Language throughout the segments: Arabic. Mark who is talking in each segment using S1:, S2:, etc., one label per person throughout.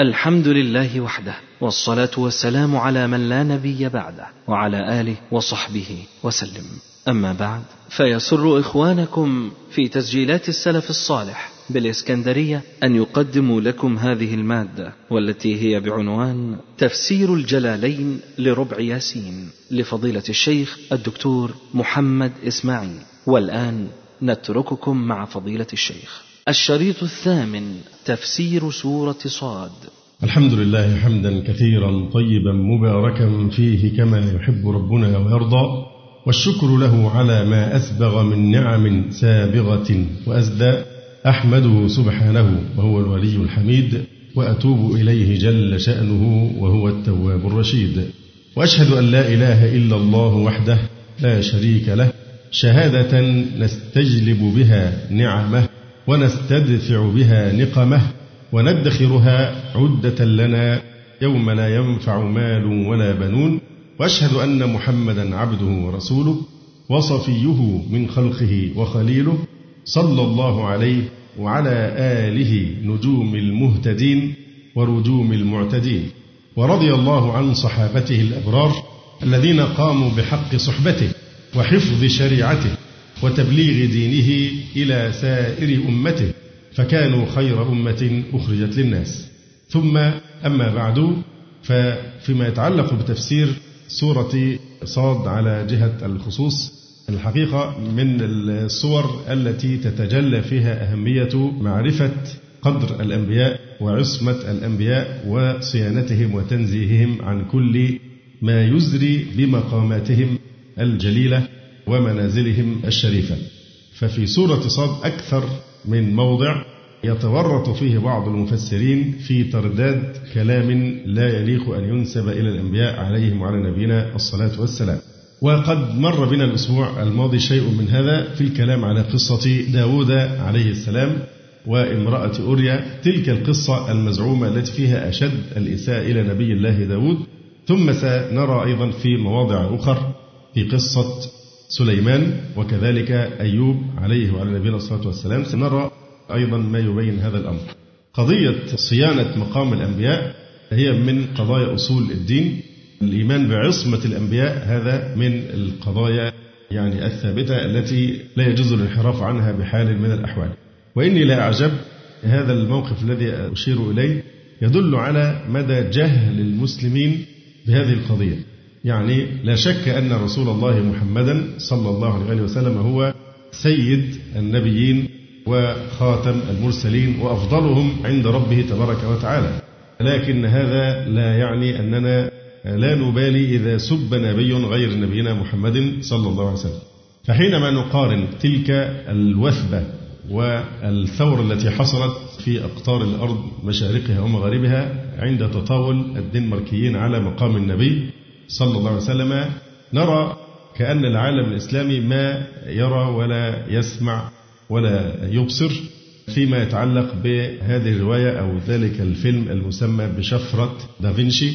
S1: الحمد لله وحده والصلاة والسلام على من لا نبي بعده وعلى آله وصحبه وسلم. أما بعد فيسر إخوانكم في تسجيلات السلف الصالح بالإسكندرية أن يقدموا لكم هذه المادة والتي هي بعنوان تفسير الجلالين لربع ياسين لفضيلة الشيخ الدكتور محمد إسماعيل. والآن نترككم مع فضيلة الشيخ. الشريط الثامن تفسير سورة صاد.
S2: الحمد لله حمدا كثيرا طيبا مباركا فيه كما يحب ربنا ويرضى والشكر له على ما أسبغ من نعم سابغة وأزدى. أحمده سبحانه وهو الولي الحميد وأتوب إليه جل شأنه وهو التواب الرشيد. وأشهد أن لا إله إلا الله وحده لا شريك له شهادة نستجلب بها نعمه ونستدفع بها نقمه وندخرها عدة لنا يوم لا ينفع مال ولا بنون وأشهد أن محمدا عبده ورسوله وصفيه من خلقه وخليله صلى الله عليه وعلى آله نجوم المهتدين ورجوم المعتدين ورضي الله عن صحابته الأبرار الذين قاموا بحق صحبته وحفظ شريعته. وتبليغ دينه إلى سائر أمته فكانوا خير أمة أخرجت للناس. ثم أما بعد ففيما يتعلق بتفسير سورة صاد على جهة الخصوص الحقيقة من الصور التي تتجلى فيها أهمية معرفة قدر الأنبياء وعصمة الأنبياء وصيانتهم وتنزيههم عن كل ما يزري بمقاماتهم الجليلة. ومنازلهم الشريفة. ففي سورة صاد أكثر من موضع يتورط فيه بعض المفسرين في ترداد كلام لا يليق أن ينسب إلى الأنبياء عليهم وعلى نبينا الصلاة والسلام. وقد مر بنا الأسبوع الماضي شيء من هذا في الكلام على قصة داود عليه السلام وامرأة أوريا تلك القصة المزعومة التي فيها أشد الإساءة إلى نبي الله داود. ثم سنرى أيضا في مواضع أخر في قصة سليمان وكذلك أيوب عليه وعلى نبينا الصلاة والسلام. سنرى أيضا ما يبين هذا الأمر. قضية صيانة مقام الأنبياء هي من قضايا أصول الدين. الإيمان بعصمة الأنبياء هذا من القضايا يعني الثابتة التي لا يجوز الانحراف عنها بحال من الأحوال. وإني لا أعجب هذا الموقف الذي أشير إليه يدل على مدى جهل المسلمين بهذه القضية. يعني لا شك أن رسول الله محمدا صلى الله عليه وسلم هو سيد النبيين وخاتم المرسلين وأفضلهم عند ربه تبارك وتعالى. لكن هذا لا يعني أننا لا نبالي إذا سب نبي غير نبينا محمد صلى الله عليه وسلم. فحينما نقارن تلك الوثبة والثورة التي حصلت في أقطار الأرض مشارقها ومغاربها عند تطاول الدنماركيين على مقام النبي صلى الله عليه وسلم نرى كأن العالم الإسلامي ما يرى ولا يسمع ولا يبصر فيما يتعلق بهذه الرواية أو ذلك الفيلم المسمى بشفرة دافنشي.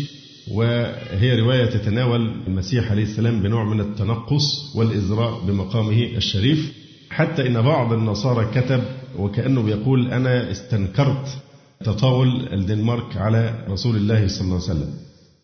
S2: وهي رواية تتناول المسيح عليه السلام بنوع من التنقص والإزراء بمقامه الشريف. حتى إن بعض النصارى كتب وكأنه بيقول أنا استنكرت تطاول الدنمارك على رسول الله صلى الله عليه وسلم.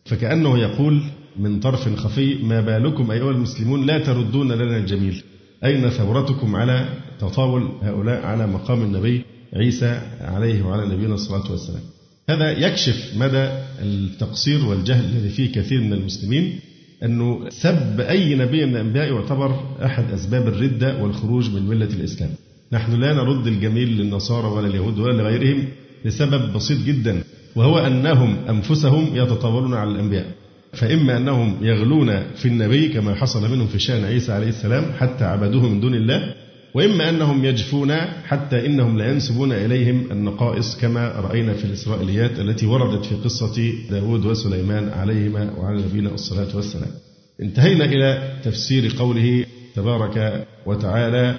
S2: فكأنه يقول من طرف خفي ما بالكم أيها المسلمون لا تردون لنا الجميل. أين ثورتكم على تطاول هؤلاء على مقام النبي عيسى عليه وعلى نبينا الصلاة والسلام؟ هذا يكشف مدى التقصير والجهل الذي فيه كثير من المسلمين أنه سب أي نبي من الأنبياء يعتبر أحد أسباب الردة والخروج من ملة الإسلام. نحن لا نرد الجميل للنصارى ولا اليهود ولا لغيرهم لسبب بسيط جدا وهو أنهم أنفسهم يتطاولون على الأنبياء. فإما أنهم يغلون في النبي كما حصل منهم في شأن عيسى عليه السلام حتى عبدوه من دون الله وإما أنهم يجفون حتى إنهم لا ينسبون إليهم النقائص كما رأينا في الإسرائيليات التي وردت في قصة داود وسليمان عليهما وعلى نبينا الصلاة والسلام. انتهينا إلى تفسير قوله تبارك وتعالى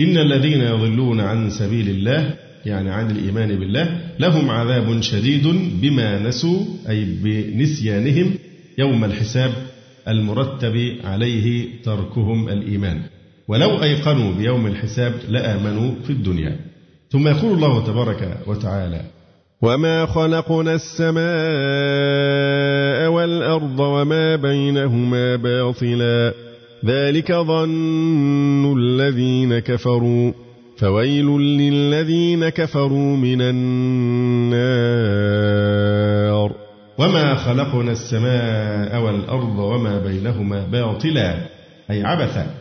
S2: إن الذين يضلون عن سبيل الله يعني عن الإيمان بالله لهم عذاب شديد بما نسوا أي بنسيانهم يوم الحساب المرتب عليه تركهم الإيمان. ولو أيقنوا بيوم الحساب لآمنوا في الدنيا. ثم يقول الله تبارك وتعالى
S3: وما خلقنا السماء والأرض وما بينهما باطلا. ذلك ظن الذين كفروا. فويل للذين كفروا من النار.
S2: وما خلقنا السماء والأرض وما بينهما باطلا. أي عبثا.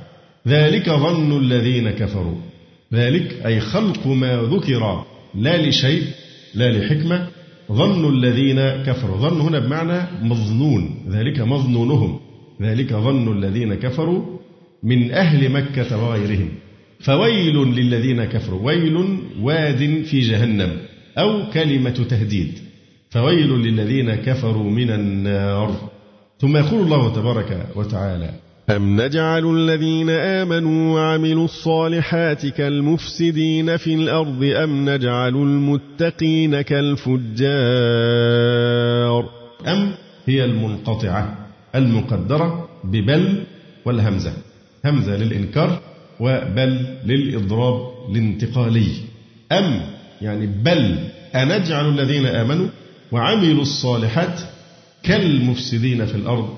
S2: ذلك ظن الذين كفروا. ذلك أي خلق ما ذكر. لا لشيء لا لحكمة. ظن الذين كفروا. ظن هنا بمعنى مظنون. ذلك مظنونهم. ذلك ظن الذين كفروا من أهل مكة وغيرهم. فويل للذين كفروا ويل واد في جهنم أو كلمة تهديد. فويل للذين كفروا من النار. ثم يقول الله تبارك وتعالى
S3: أم نجعل الذين آمنوا وعملوا الصالحات كالمفسدين في الأرض أم نجعل المتقين كالفجار؟
S2: أم هي المنقطعة. المقدرة ببل والهمزة. همزة للإنكار وبل للإضراب الانتقالي. أم يعني بل. أنجعل الذين آمنوا وعملوا الصالحات كالمفسدين في الأرض.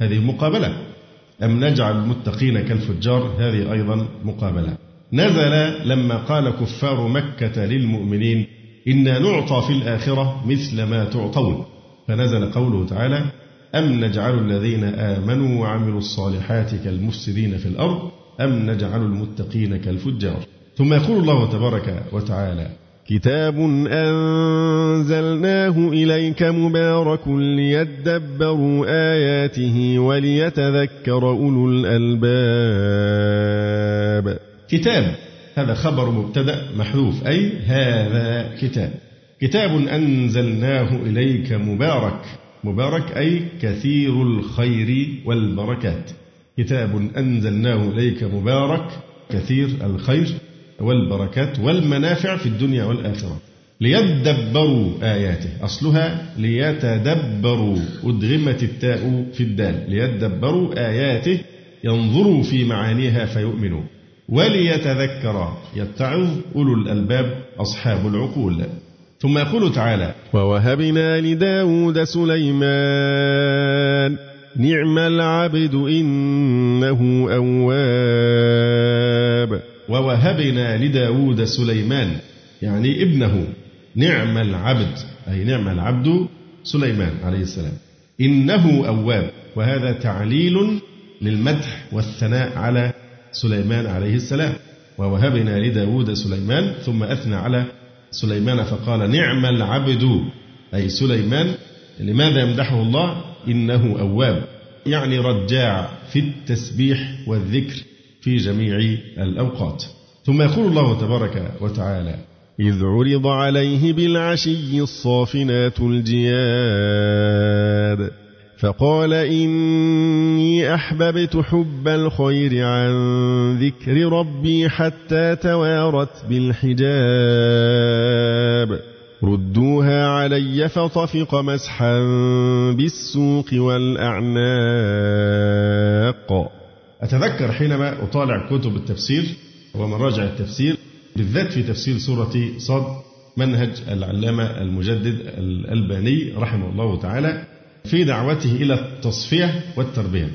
S2: هذه مقابلة. أم نجعل المتقين كالفجار؟ هذه أيضا مقابلة. نزل لما قال كفار مكة للمؤمنين إنا نعطى في الآخرة مثل ما تعطون. فنزل قوله تعالى أم نجعل الذين آمنوا وعملوا الصالحات كالمفسدين في الأرض أم نجعل المتقين كالفجار. ثم يقول الله تبارك وتعالى
S3: كتاب أنزلناه إليك مبارك ليدبروا آياته وليتذكر أولو الألباب.
S2: كتاب هذا خبر مبتدأ محذوف أي هذا كتاب. كتاب أنزلناه إليك مبارك مبارك أي كثير الخير والبركات. كتاب أنزلناه إليك مبارك كثير الخير والبركات والمنافع في الدنيا والآخرة. ليدبروا آياته. أصلها ليتدبروا. أدغمت التاء في الدال. ليدبروا آياته. ينظروا في معانيها فيؤمنوا. وليتذكر يتعظ أولو الألباب أصحاب العقول. ثم يقول تعالى
S3: ووهبنا لداود سليمان نعم العبد إنه أواب.
S2: ووهبنا لداود سليمان يعني ابنه نعم العبد أي نعم العبد سليمان عليه السلام إنه أواب. وهذا تعليل للمدح والثناء على سليمان عليه السلام. ووهبنا لداود سليمان ثم أثنى على سليمان فقال نعم العبد. أي سليمان لماذا يمدحه الله؟ إنه أواب. يعني رجاع في التسبيح والذكر في جميع الأوقات. ثم يقول الله تبارك وتعالى
S3: إذ عرض عليه بالعشي الصافنات الجياد. فقال إني أحببت حب الخير عن ذكر ربي حتى توارت بالحجاب. ردوها علي فطفق مسحا بالسوق والأعناق.
S2: أتذكر حينما أطالع كتب التفسير ومراجع التفسير بالذات في تفسير سورة صاد منهج العلامة المجدد الألباني رحمه الله تعالى في دعوته إلى التصفية والتربية.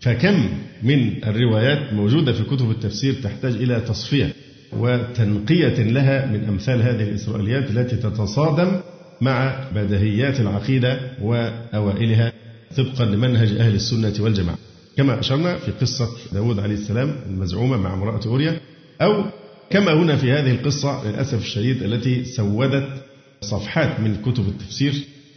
S2: فكم من الروايات موجودة في كتب التفسير تحتاج إلى تصفية وتنقية لها من أمثال هذه الإسرائيليات التي تتصادم مع بدهيات العقيدة وأوائلها طبقا لمنهج أهل السنة والجماعة. كما أشرنا في قصة داود عليه السلام المزعومة مع امرأة أوريا أو كما هنا في هذه القصة للأسف الشديد التي سودت صفحات من كتب التفسير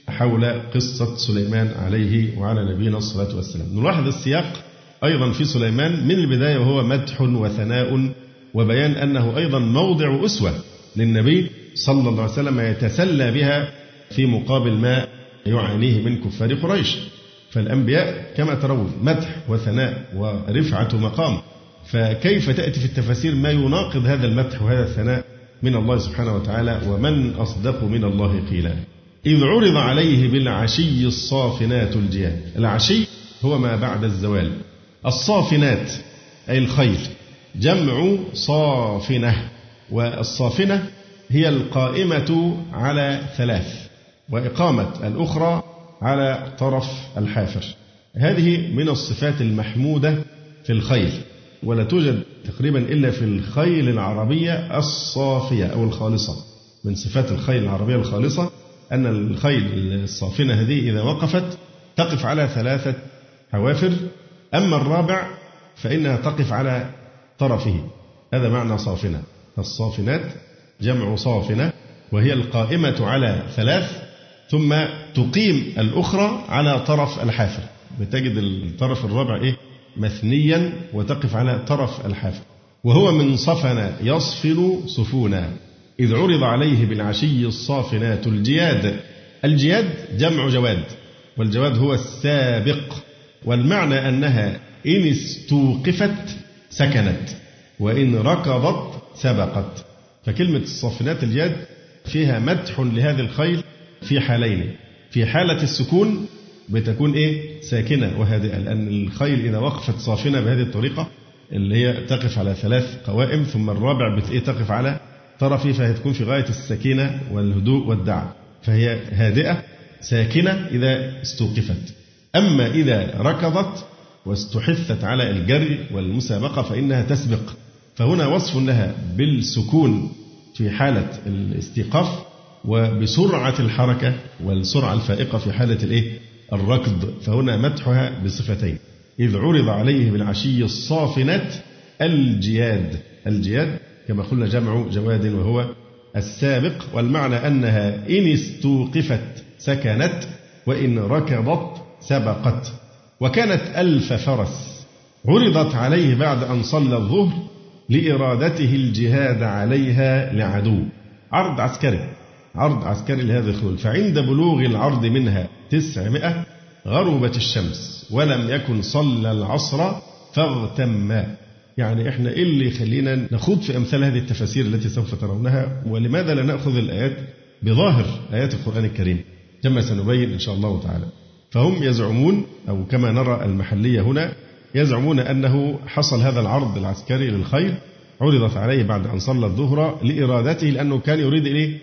S2: حول قصة سليمان عليه وعلى نبينا الصلاة والسلام. نلاحظ السياق أيضا في سليمان من البداية وهو مدح وثناء وبيان أنه أيضا موضع أسوة للنبي صلى الله عليه وسلم يتسلى بها في مقابل ما يعانيه من كفار قريش. فالأنبياء كما ترون مدح وثناء ورفعة مقام. فكيف تأتي في التفاسير ما يناقض هذا المدح وهذا الثناء من الله سبحانه وتعالى ومن أصدق من الله قيلا؟ إذ عرض عليه بالعشي الصافنات الجياد العشي هو ما بعد الزوال. الصافنات أي الخيل جمع صافنة والصافنة هي القائمة على ثلاث وإقامة الأخرى على طرف الحافر. هذه من الصفات المحمودة في الخيل ولا توجد تقريبا إلا في الخيل العربية الصافية أو الخالصة. من صفات الخيل العربية الخالصة أن الخيل الصافنة هذه إذا وقفت تقف على ثلاثة حوافر. أما الرابع فإنها تقف على طرفه. هذا معنى صافنة. الصافنات جمع صافنة وهي القائمة على ثلاث ثم تقيم الأخرى على طرف الحافر. بتجد الطرف الرابع إيه؟ مثنيا وتقف على طرف الحافر. وهو من صفن يصفن صفونا. إذ عرض عليه بالعشي الصافنات الجياد. الجياد جمع جواد والجواد هو السابق والمعنى أنها إن استوقفت سكنت وإن ركضت سبقت. فكلمة الصافنات الجياد فيها مدح لهذه الخيل في حالين. في حالة السكون بتكون إيه؟ ساكنة. وهادئة لأن الخيل إذا وقفت صافنة بهذه الطريقة اللي هي تقف على ثلاث قوائم ثم الرابع بت إيه؟ تقف على طرفي فهي تكون في غاية السكينة والهدوء والدعم. فهي هادئة ساكنة إذا استوقفت. أما إذا ركضت واستحثت على الجري والمسابقة فإنها تسبق. فهنا وصف لها بالسكون في حالة الاستيقاف وبسرعة الحركة والسرعة الفائقة في حالة الإيه؟ الركض. فهنا مدحها بصفتين. إذ عرض عليه بالعشي الصافنات الجياد. الجياد كما قلنا جمع جواد وهو السابق. والمعنى أنها إن استوقفت سكنت وإن ركضت سبقت. وكانت ألف فرس عرضت عليه بعد أن صلى الظهر لإرادته الجهاد عليها لعدو. عرض عسكري عرض عسكري لهذا الخلول فعند بلوغ العرض منها تسعمائة غربت الشمس ولم يكن صلى العصر فاغتم. يعني إحنا إيه اللي يخلينا نخوض في أمثال هذه التفاسير التي سوف ترونها؟ ولماذا لا نأخذ الآيات بظاهر آيات القرآن الكريم؟ كما سنبين إن شاء الله تعالى. فهم يزعمون أو كما نرى المحلية هنا يزعمون أنه حصل هذا العرض العسكري للخيل عرضت عليه بعد أن صلى الظهر لإرادته لأنه كان يريد اليه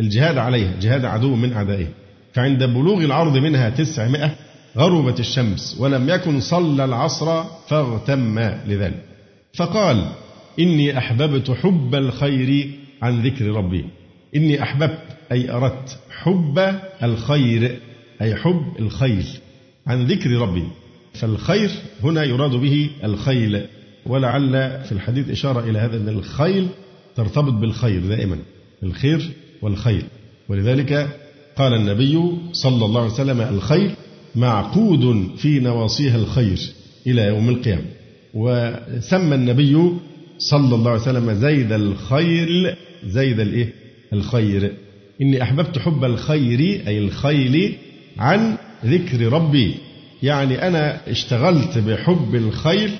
S2: الجهاد عليها جهاد عدو من أعدائه. فعند بلوغ العرض منها تسعمائة غربت الشمس ولم يكن صلى العصر فاغتم لذلك. فقال إني أحببت حب الخير عن ذكر ربي. إني أحببت أي أردت حب الخير أي حب الخيل عن ذكر ربي. فالخير هنا يراد به الخيل. ولعل في الحديث إشارة إلى هذا أن الخيل ترتبط بالخير دائما الخير والخيل. ولذلك قال النبي صلى الله عليه وسلم الخيل معقود في نواصيها الخير إلى يوم القيامة. وسمى النبي صلى الله عليه وسلم زيد الخيل زيد الإيه؟ الخير. إني أحببت حب الخير أي الخيل عن ذكر ربي. يعني أنا اشتغلت بحب الخيل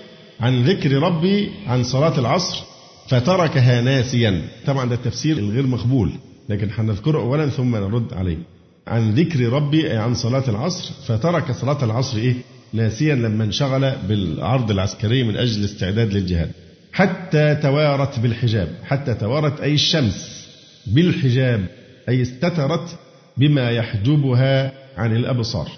S2: عن ذكر ربي عن صلاة العصر فتركها ناسيا. طبعا ده التفسير الغير مقبول لكن هنذكره أولا ثم نرد عليه. عن ذكر ربي أي عن صلاة العصر فترك صلاة العصر إيه؟ ناسيا لما انشغل بالعرض العسكري من أجل الاستعداد للجهاد. حتى توارت بالحجاب حتى توارت أي الشمس بالحجاب أي استترت بما يحجبها عن الأبصار.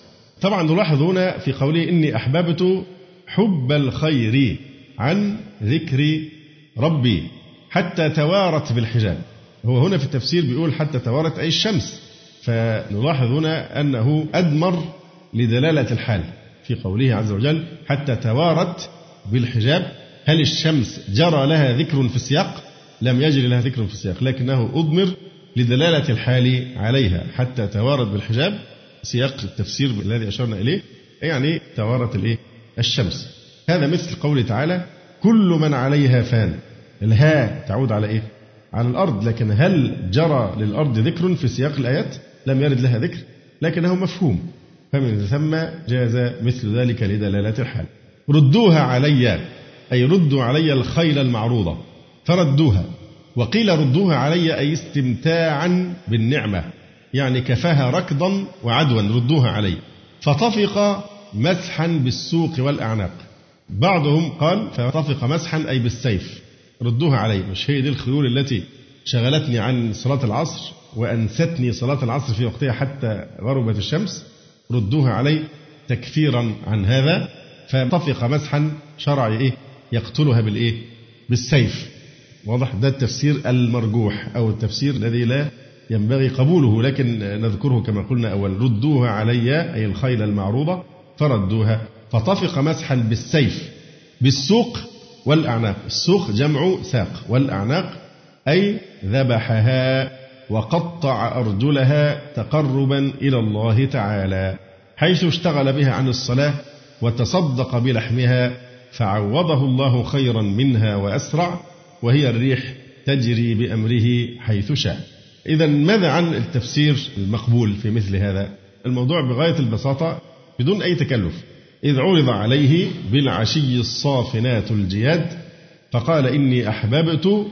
S2: طبعا نلاحظ هنا في قوله إني أحببت حب الخير عن ذكر ربي حتى توارت بالحجاب. هو هنا في التفسير بيقول حتى توارت أي الشمس. فنلاحظ هنا أنه أدمر لدلالة الحال. في قوله عز وجل حتى توارت بالحجاب. هل الشمس جرى لها ذكر في السياق؟ لم يجري لها ذكر في السياق لكنه أضمر لدلالة الحال عليها. حتى توارت بالحجاب سياق التفسير الذي أشرنا إليه يعني توارت الإيه؟ الشمس. هذا مثل قوله تعالى كل من عليها فان. الهاء تعود على إيه؟ على الأرض لكن هل جرى للأرض ذكر في سياق الآيات؟ لم يرد لها ذكر لكنه مفهوم. فمن ثم جاز مثل ذلك لدلالة الحال. ردوها علي أي ردوا علي الخيل المعروضة. فردوها. وقيل ردوها علي أي استمتاعا بالنعمة. يعني كفاها ركضا وعدوا. ردوها علي. فطفق مسحا بالسوق والأعناق. بعضهم قال فطفق مسحا أي بالسيف. ردوها علي. مش هي دي الخيول التي شغلتني عن صلاة العصر وأنستني صلاة العصر في وقتها حتى غربت الشمس. ردوها علي تكفيرا عن هذا فطفق مسحا شرعي إيه؟ يقتلها بالإيه؟ بالسيف. واضح؟ ده التفسير المرجوح أو التفسير الذي لا ينبغي قبوله لكن نذكره كما قلنا أول ردوها علي أي الخيل المعروضة فردوها. فطفق مسحا بالسيف بالسوق والأعناق. السوق جمع ساق والأعناق أي ذبحها. وقطع أرجلها تقربا إلى الله تعالى حيث اشتغل بها عن الصلاة وتصدق بلحمها فعوضه الله خيرا منها وأسرع وهي الريح تجري بأمره حيث شاء. إذا ماذا عن التفسير المقبول في مثل هذا؟ الموضوع بغاية البساطة بدون أي تكلف. إذ عرض عليه بالعشي الصافنات الجياد فقال إني أحببت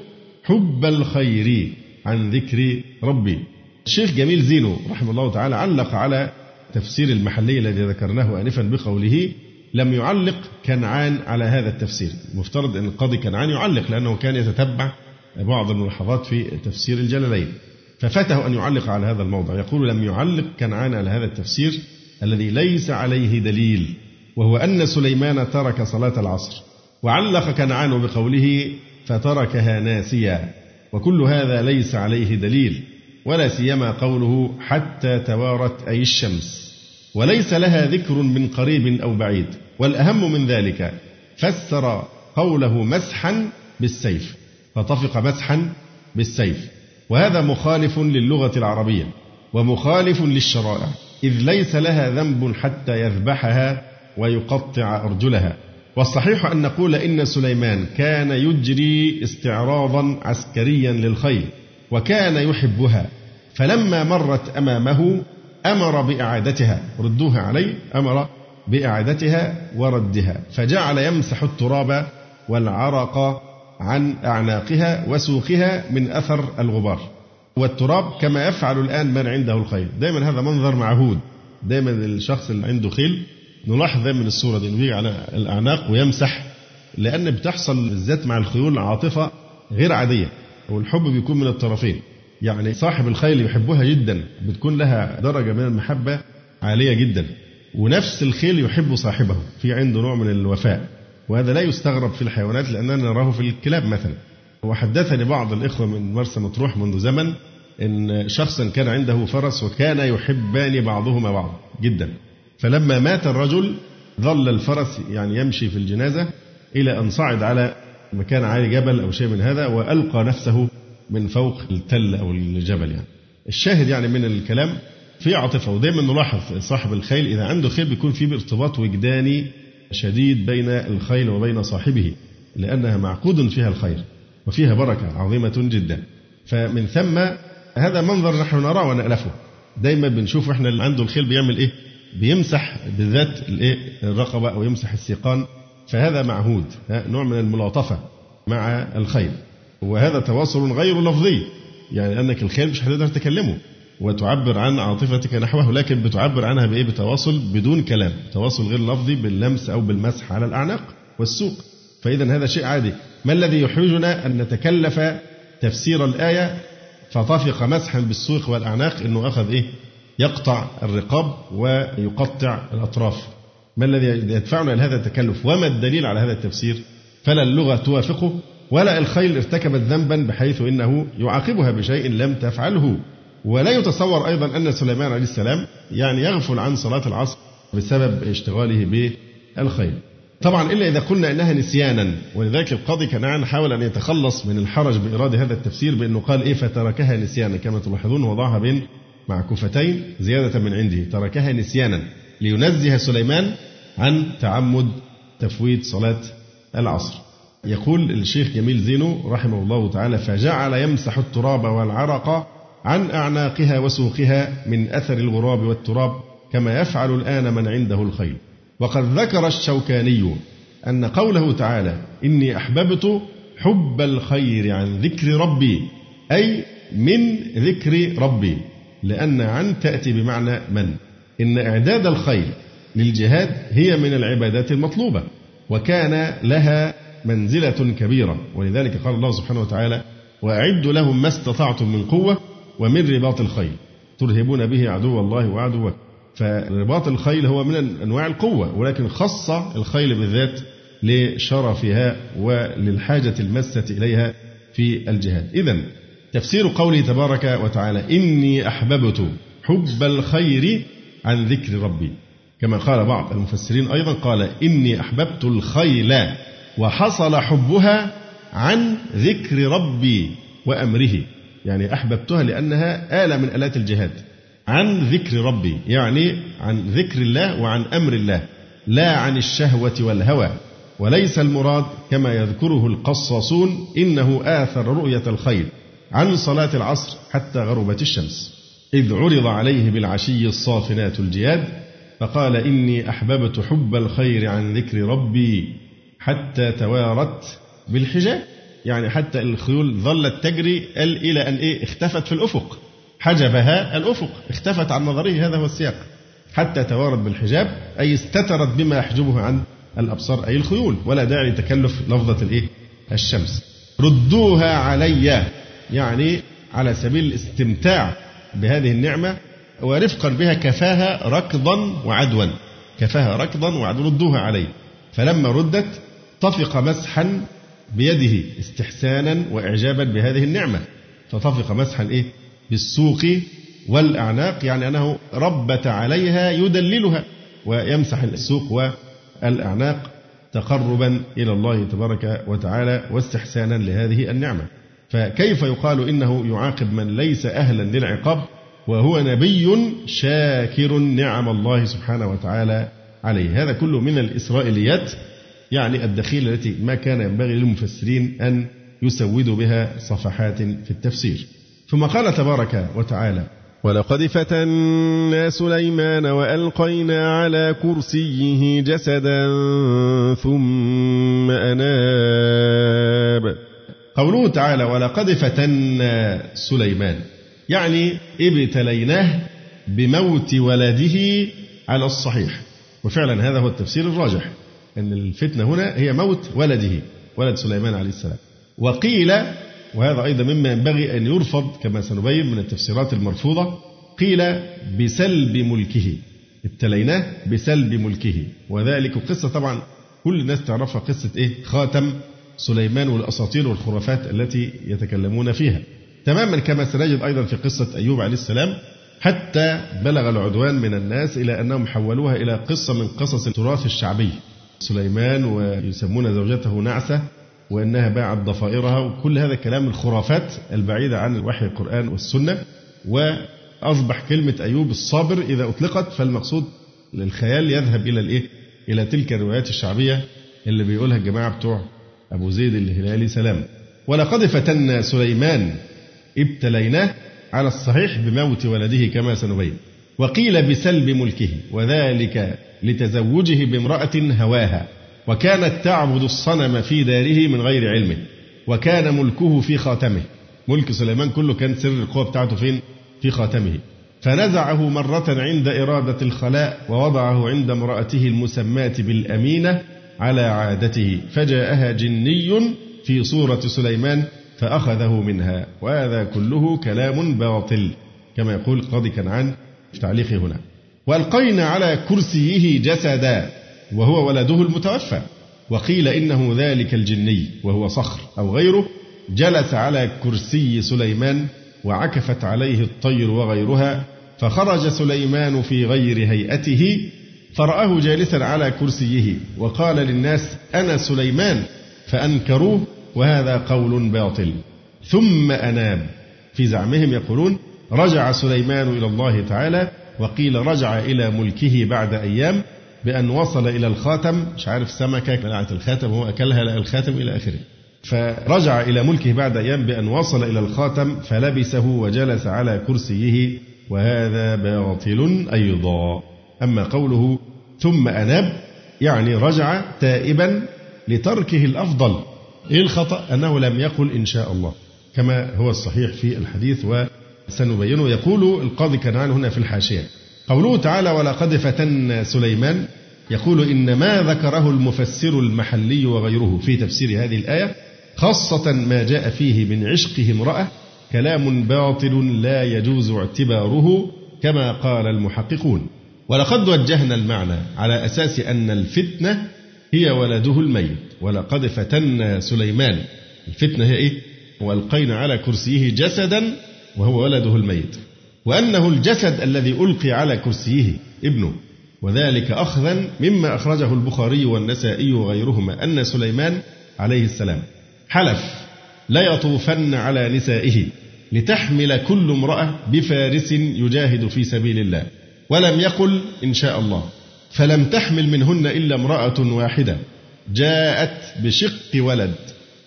S2: حب الخير عن ذكر ربي. الشيخ جميل زينو رحمه الله تعالى علق على تفسير المحلي الذي ذكرناه آنفا بقوله لم يعلق كنعان على هذا التفسير. المفترض أن القاضي كنعان يعلق لأنه كان يتتبع بعض الملاحظات في تفسير الجلالين. ففاته أن يعلق على هذا الموضع. يقول لم يعلق كنعان على هذا التفسير الذي ليس عليه دليل وهو أن سليمان ترك صلاة العصر وعلق كنعان بقوله فتركها ناسيا. وكل هذا ليس عليه دليل ولا سيما قوله حتى توارت أي الشمس. وليس لها ذكر من قريب أو بعيد والأهم من ذلك فسر قوله مسحا بالسيف فطفق مسحا بالسيف. وهذا مخالف للغة العربية ومخالف للشرائع إذ ليس لها ذنب حتى يذبحها ويقطع أرجلها. والصحيح أن نقول إن سليمان كان يجري استعراضا عسكريا للخيل وكان يحبها فلما مرت أمامه أمر بإعادتها ردوها عليه أمر بإعادتها وردها فجعل يمسح التراب والعرق عن أعناقها وسوقها من أثر الغبار. والتراب كما يفعل الآن من عنده الخيل. دائما هذا منظر معهود. دائما الشخص اللي عنده خيل نلاحظ دايما الصورة دي بيجي على الأعناق ويمسح لأن بتحصل بالذات مع الخيول عاطفة غير عادية والحب بيكون من الطرفين. يعني صاحب الخيل يحبها جدا بتكون لها درجة من المحبة عالية جدا ونفس الخيل يحب صاحبه في عنده نوع من الوفاء. وهذا لا يستغرب في الحيوانات لأننا نراه في الكلاب مثلا. وحدثني بعض الإخوة من مرسى مطروح منذ زمن إن شخصا كان عنده فرس وكان يحبان بعضهما بعض جدا. فلما مات الرجل ظل الفرس يعني يمشي في الجنازة إلى أن صعد على مكان عالي جبل أو شيء من هذا وألقى نفسه من فوق التل أو الجبل يعني. الشاهد يعني من الكلام في عاطفة ودايما نلاحظ صاحب الخيل إذا عنده خيل بيكون في ارتباط وجداني شديد بين الخيل وبين صاحبه لأنها معقود فيها الخير وفيها بركة عظيمة جدا. فمن ثم هذا منظر نحن نراه ونألفه. دايما بنشوف إحنا اللي عنده الخيل بيعمل إيه؟ بيمسح بالذات الرقبة أو يمسح السيقان. فهذا معهود نوع من الملاطفة مع الخيل. وهذا تواصل غير لفظي يعني أنك الخيل مش هتقدر تكلمه. وتعبر عن عاطفتك نحوه لكن بتعبر عنها بإيه؟ بتواصل بدون كلام. تواصل غير لفظي باللمس أو بالمسح على الأعناق والسوق. فإذا هذا شيء عادي. ما الذي يحرجنا أن نتكلف تفسير الآية فطفق مسحا بالسوق والأعناق أنه أخذ إيه؟ يقطع الرقاب ويقطع الأطراف. ما الذي يدفعنا إلى هذا التكلف؟ وما الدليل على هذا التفسير؟ فلا اللغة توافقه ولا الخيل ارتكبت ذنبا بحيث إنه يعاقبها بشيء لم تفعله. ولا يتصور أيضا أن سليمان عليه السلام يعني يغفل عن صلاة العصر بسبب اشتغاله بالخيل. طبعا إلا إذا قلنا إنها نسيانا ولذلك القاضي كنعان حاول أن يتخلص من الحرج بايراد هذا التفسير بأنه قال إيه فتركها نسيانا كما تلاحظون وضعها بين معكوفتين زيادة من عنده. تركها نسيانا. لينزه سليمان عن تعمد تفويت صلاة العصر. يقول الشيخ جميل زينو رحمه الله تعالى فجعل يمسح التراب والعرق عن أعناقها وسوقها من أثر الغراب والتراب كما يفعل الآن من عنده الخيل. وقد ذكر الشوكاني أن قوله تعالى إني أحببت حب الخير عن ذكر ربي أي من ذكر ربي. لأن عن تأتي بمعنى من. إن إعداد الخيل للجهاد هي من العبادات المطلوبة وكان لها منزلة كبيرة. ولذلك قال الله سبحانه وتعالى وأعدوا لهم ما استطعتم من قوة ومن رباط الخيل. ترهبون به عدو الله وعدوه. فرباط الخيل هو من أنواع القوة ولكن خص الخيل بالذات لشرفها وللحاجة الماسة إليها في الجهاد. إذا تفسير قوله تبارك وتعالى إني أحببت حب الخير عن ذكر ربي. كما قال بعض المفسرين أيضا قال إني أحببت الخيل وحصل حبها عن ذكر ربي وأمره. يعني أحببتها لأنها آلة من آلات الجهاد. عن ذكر ربي يعني عن ذكر الله وعن أمر الله لا عن الشهوة والهوى. وليس المراد كما يذكره القصاصون إنه آثر رؤية الخير عن صلاة العصر حتى غربت الشمس. إذ عرض عليه بالعشي الصافنات الجياد فقال إني أحببت حب الخير عن ذكر ربي حتى توارت بالحجاب. يعني حتى الخيول ظلت تجري إلى أن إيه؟ اختفت في الأفق. حجبها الأفق. اختفت عن نظره هذا هو السياق. حتى توارت بالحجاب أي استترت بما يحجبه عن الأبصار أي الخيول. ولا داعي لتكلف لفظة الإيه؟ الشمس. ردوها علي. يعني على سبيل الاستمتاع بهذه النعمة ورفقا بها كفاها ركضا وعدوا كفاها ركضا وعدوا ردوها علي فلما ردت طفق مسحا بيده استحسانا وإعجابا بهذه النعمة. فطفق مسحا إيه؟ بالسوق والأعناق يعني أنه ربت عليها يدللها ويمسح السوق والأعناق تقربا إلى الله تبارك وتعالى واستحسانا لهذه النعمة. فكيف يقال إنه يعاقب من ليس أهلا للعقاب وهو نبي شاكر نعم الله سبحانه وتعالى عليه؟ هذا كله من الإسرائيليات يعني الدخيلة التي ما كان ينبغي للمفسرين أن يسودوا بها صفحات في التفسير. ثم قال تبارك وتعالى
S3: ولقد فتنا سليمان وألقينا على كرسيه جسدا ثم أناب
S2: قوله تعالى ولقد فتنا سليمان يعني ابتليناه بموت ولده على الصحيح. وفعلا هذا هو التفسير الراجح أن الفتنة هنا هي موت ولده ولد سليمان عليه السلام. وقيل وهذا أيضا مما ينبغي أن يرفض كما سنبين من التفسيرات المرفوضة قيل بسلب ملكه ابتليناه بسلب ملكه. وذلك قصة طبعا كل الناس تعرفها قصة إيه؟ خاتم سليمان والأساطير والخرافات التي يتكلمون فيها. تماما كما سنجد أيضا في قصة أيوب عليه السلام حتى بلغ العدوان من الناس إلى أنهم حولوها إلى قصة من قصص التراث الشعبي. سليمان ويسمون زوجته نعسة وأنها باعت ضفائرها وكل هذا كلام الخرافات البعيدة عن الوحي القرآن والسنة. وأصبح كلمة أيوب الصابر إذا أطلقت فالمقصود الخيال يذهب إلى الإيه؟ إلى تلك الروايات الشعبية اللي بيقولها الجماعة بتوع أبو زيد الهلالي سلام. ولقد فتنا سليمان ابتليناه على الصحيح بموت ولده كما سنبين. وقيل بسلب ملكه وذلك لتزوجه بامرأة هواها. وكانت تعبد الصنم في داره من غير علمه. وكان ملكه في خاتمه. ملك سليمان كله كان سر القوة بتاعته فين؟ في خاتمه. فنزعه مرة عند إرادة الخلاء ووضعه عند امرأته المسماة بالأمينة على عادته. فجاءها جني في صورة سليمان فأخذه منها. وهذا كله كلام باطل. كما يقول قاضي كنعان في تعليقه هنا. وألقينا على كرسيه جسدا وهو ولده المتوفى. وقيل إنه ذلك الجني وهو صخر أو غيره جلس على كرسي سليمان وعكفت عليه الطير وغيرها فخرج سليمان في غير هيئته فرآه جالسا على كرسيه وقال للناس أنا سليمان فأنكروه وهذا قول باطل. ثم أناب. في زعمهم يقولون رجع سليمان إلى الله تعالى وقيل رجع إلى ملكه بعد أيام بأن وصل إلى الخاتم. مش عارف سمكة بلعت الخاتم هو أكلها لقى الخاتم إلى آخره. فرجع إلى ملكه بعد أيام بأن وصل إلى الخاتم فلبسه وجلس على كرسيه وهذا باطل أيضا. أما قوله ثم أناب يعني رجع تائبا لتركه الأفضل. إيه الخطأ؟ أنه لم يقل إن شاء الله كما هو الصحيح في الحديث وسنبينه. يقول القاضي كنعان هنا في الحاشية قوله تعالى ولقد فتنا سليمان يقول إن ما ذكره المفسر المحلي وغيره في تفسير هذه الآية خاصة ما جاء فيه من عشقه امرأة كلام باطل لا يجوز اعتباره كما قال المحققون ولقد وجهنا المعنى على أساس أن الفتنة هي ولده الميت ولقد فتنا سليمان. الفتنة هي إيه؟ وألقينا على كرسيه جسدا وهو ولده الميت. وأنه الجسد الذي ألقي على كرسيه ابنه. وذلك أخذا مما أخرجه البخاري والنسائي وغيرهما أن سليمان عليه السلام حلف لا يطوفن على نسائه لتحمل كل امرأة بفارس يجاهد في سبيل الله. ولم يقل إن شاء الله فلم تحمل منهن إلا امرأة واحدة جاءت بشق ولد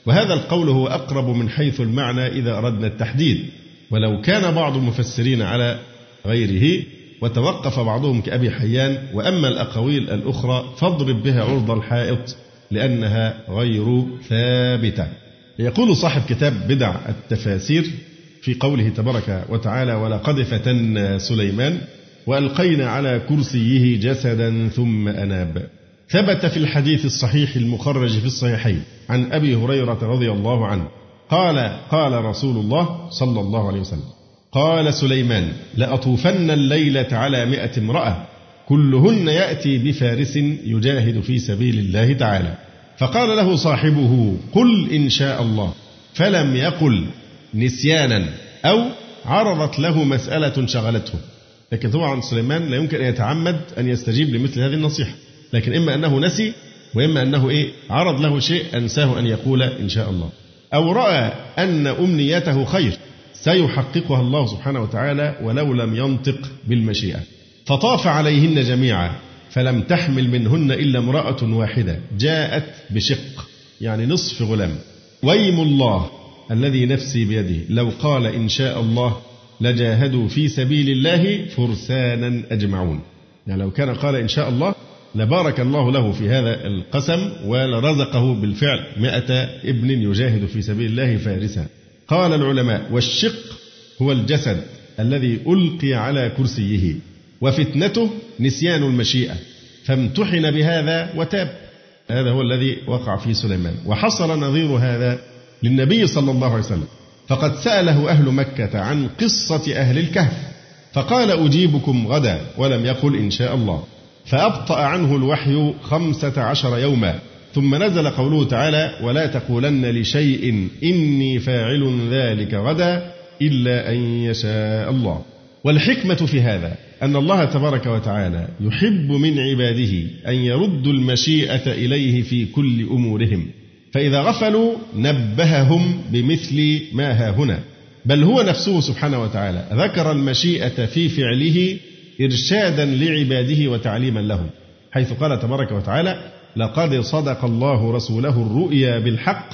S2: وهذا القول هو أقرب من حيث المعنى إذا أردنا التحديد. ولو كان بعض المفسرين على غيره وتوقف بعضهم كأبي حيان وأما الأقاويل الأخرى فاضرب بها عرض الحائط لأنها غير ثابتة. يقول صاحب كتاب بدع التفاسير في قوله تبارك وتعالى ولقد فتنا سليمان وألقينا على كرسيه جسدا ثم أناب. ثبت في الحديث الصحيح المخرج في الصحيحين. عن أبي هريرة رضي الله عنه. قال قال رسول الله صلى الله عليه وسلم. قال سليمان لأطوفن الليلة على مئة امرأة. كلهن يأتي بفارس يجاهد في سبيل الله تعالى. فقال له صاحبه قل إن شاء الله. فلم يقل نسيانا أو عرضت له مسألة شغلته. لكن طبعا سليمان لا يمكن أن يتعمد أن يستجيب لمثل هذه النصيحة. لكن إما أنه نسي وإما أنه إيه عرض له شيء أنساه أن يقول إن شاء الله. أو رأى أن أمنيته خير سيحققها الله سبحانه وتعالى ولو لم ينطق بالمشيئة. فطاف عليهن جميعا فلم تحمل منهن إلا امرأة واحدة. جاءت بشق يعني نصف غلام. ويم الله الذي نفسي بيده لو قال إن شاء الله لجاهدوا في سبيل الله فرسانا أجمعون. يعني لو كان قال إن شاء الله لبارك الله له في هذا القسم ولرزقه بالفعل مئة ابن يجاهد في سبيل الله فارسا. قال العلماء والشق هو الجسد الذي ألقي على كرسيه وفتنته نسيان المشيئة فامتحن بهذا وتاب. هذا هو الذي وقع في سليمان. وحصل نظير هذا للنبي صلى الله عليه وسلم. فقد سأله أهل مكة عن قصة أهل الكهف فقال أجيبكم غدا ولم يقل إن شاء الله. فأبطأ عنه الوحي خمسة عشر يوما. ثم نزل قوله تعالى ولا تقولن لشيء إني فاعل ذلك غدا إلا أن يشاء الله. والحكمة في هذا أن الله تبارك وتعالى يحب من عباده أن يردوا المشيئة إليه في كل أمورهم. فإذا غفلوا نبههم بمثل ما ها هنا. بل هو نفسه سبحانه وتعالى ذكر المشيئة في فعله إرشادا لعباده وتعليما لهم حيث قال تبارك وتعالى لقد صدق الله رسوله الرؤيا بالحق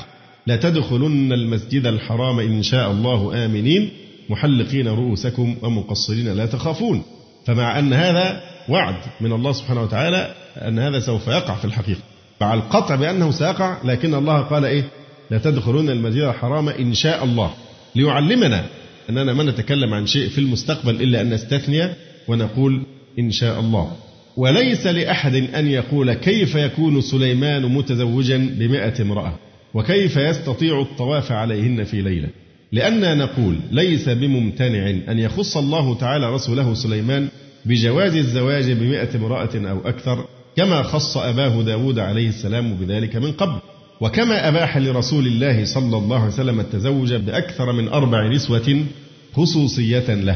S2: لتدخلن المسجد الحرام إن شاء الله آمنين محلقين رؤوسكم ومقصرين لا تخافون. فمع أن هذا وعد من الله سبحانه وتعالى أن هذا سوف يقع في الحقيقة. مع القطع بأنه سيقع لكن الله قال إيه؟ لا تدخلون المسجد الحرام إن شاء الله. ليعلمنا أننا ما نتكلم عن شيء في المستقبل إلا أن نستثني ونقول إن شاء الله. وليس لأحد أن يقول كيف يكون سليمان متزوجا بمائة امرأة؟ وكيف يستطيع الطواف عليهن في ليلة؟ لأننا نقول ليس بممتنع أن يخص الله تعالى رسوله سليمان بجواز الزواج بمائة امرأة أو أكثر كما خص أباه داود عليه السلام بذلك من قبل. وكما أباح لرسول الله صلى الله عليه وسلم التزوج بأكثر من أربع نسوة خصوصية له.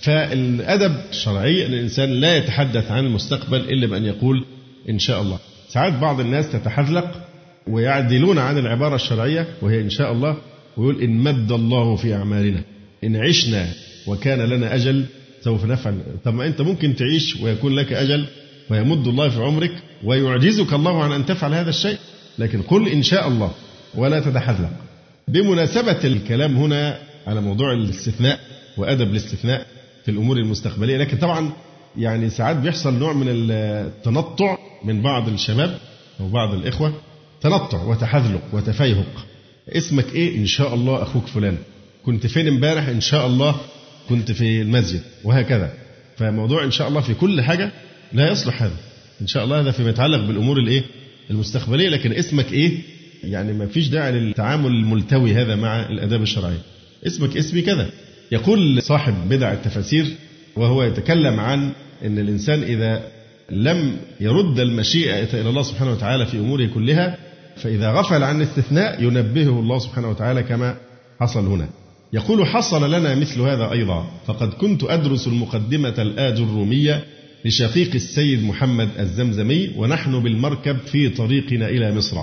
S2: فالأدب الشرعي أن الإنسان لا يتحدث عن المستقبل إلا بأن يقول إن شاء الله. ساعات بعض الناس تتحذلق ويعدلون عن العبارة الشرعية وهي إن شاء الله ويقول إن مد الله في أعمالنا إن عشنا وكان لنا أجل سوف نفعل. طب ما أنت ممكن تعيش ويكون لك أجل ويمد الله في عمرك ويعجزك الله عن أن تفعل هذا الشيء. لكن قل إن شاء الله ولا تتحذلق بمناسبة الكلام هنا على موضوع الاستثناء وأدب الاستثناء في الأمور المستقبلية لكن طبعا يعني ساعات بيحصل نوع من التنطع من بعض الشباب أو بعض الإخوة. تنطع وتحذلق وتفيهق. اسمك إيه؟ إن شاء الله أخوك فلان. كنت فين امبارح؟ إن شاء الله كنت في المسجد. وهكذا. فموضوع إن شاء الله في كل حاجة لا يصلح هذا. إن شاء الله هذا فيما يتعلق بالأمور الإيه؟ المستقبلية لكن اسمك إيه؟ يعني ما فيش داعي للتعامل الملتوي هذا مع الآداب الشرعية. اسمك اسمي كذا. يقول صاحب بدع التفاسير وهو يتكلم عن أن الإنسان إذا لم يرد المشيئة إلى الله سبحانه وتعالى في أموره كلها فإذا غفل عن الاستثناء ينبهه الله سبحانه وتعالى كما حصل هنا. يقول حصل لنا مثل هذا أيضا. فقد كنت أدرس المقدمة الآج الرومية لشقيق السيد محمد الزمزمي ونحن بالمركب في طريقنا إلى مصر.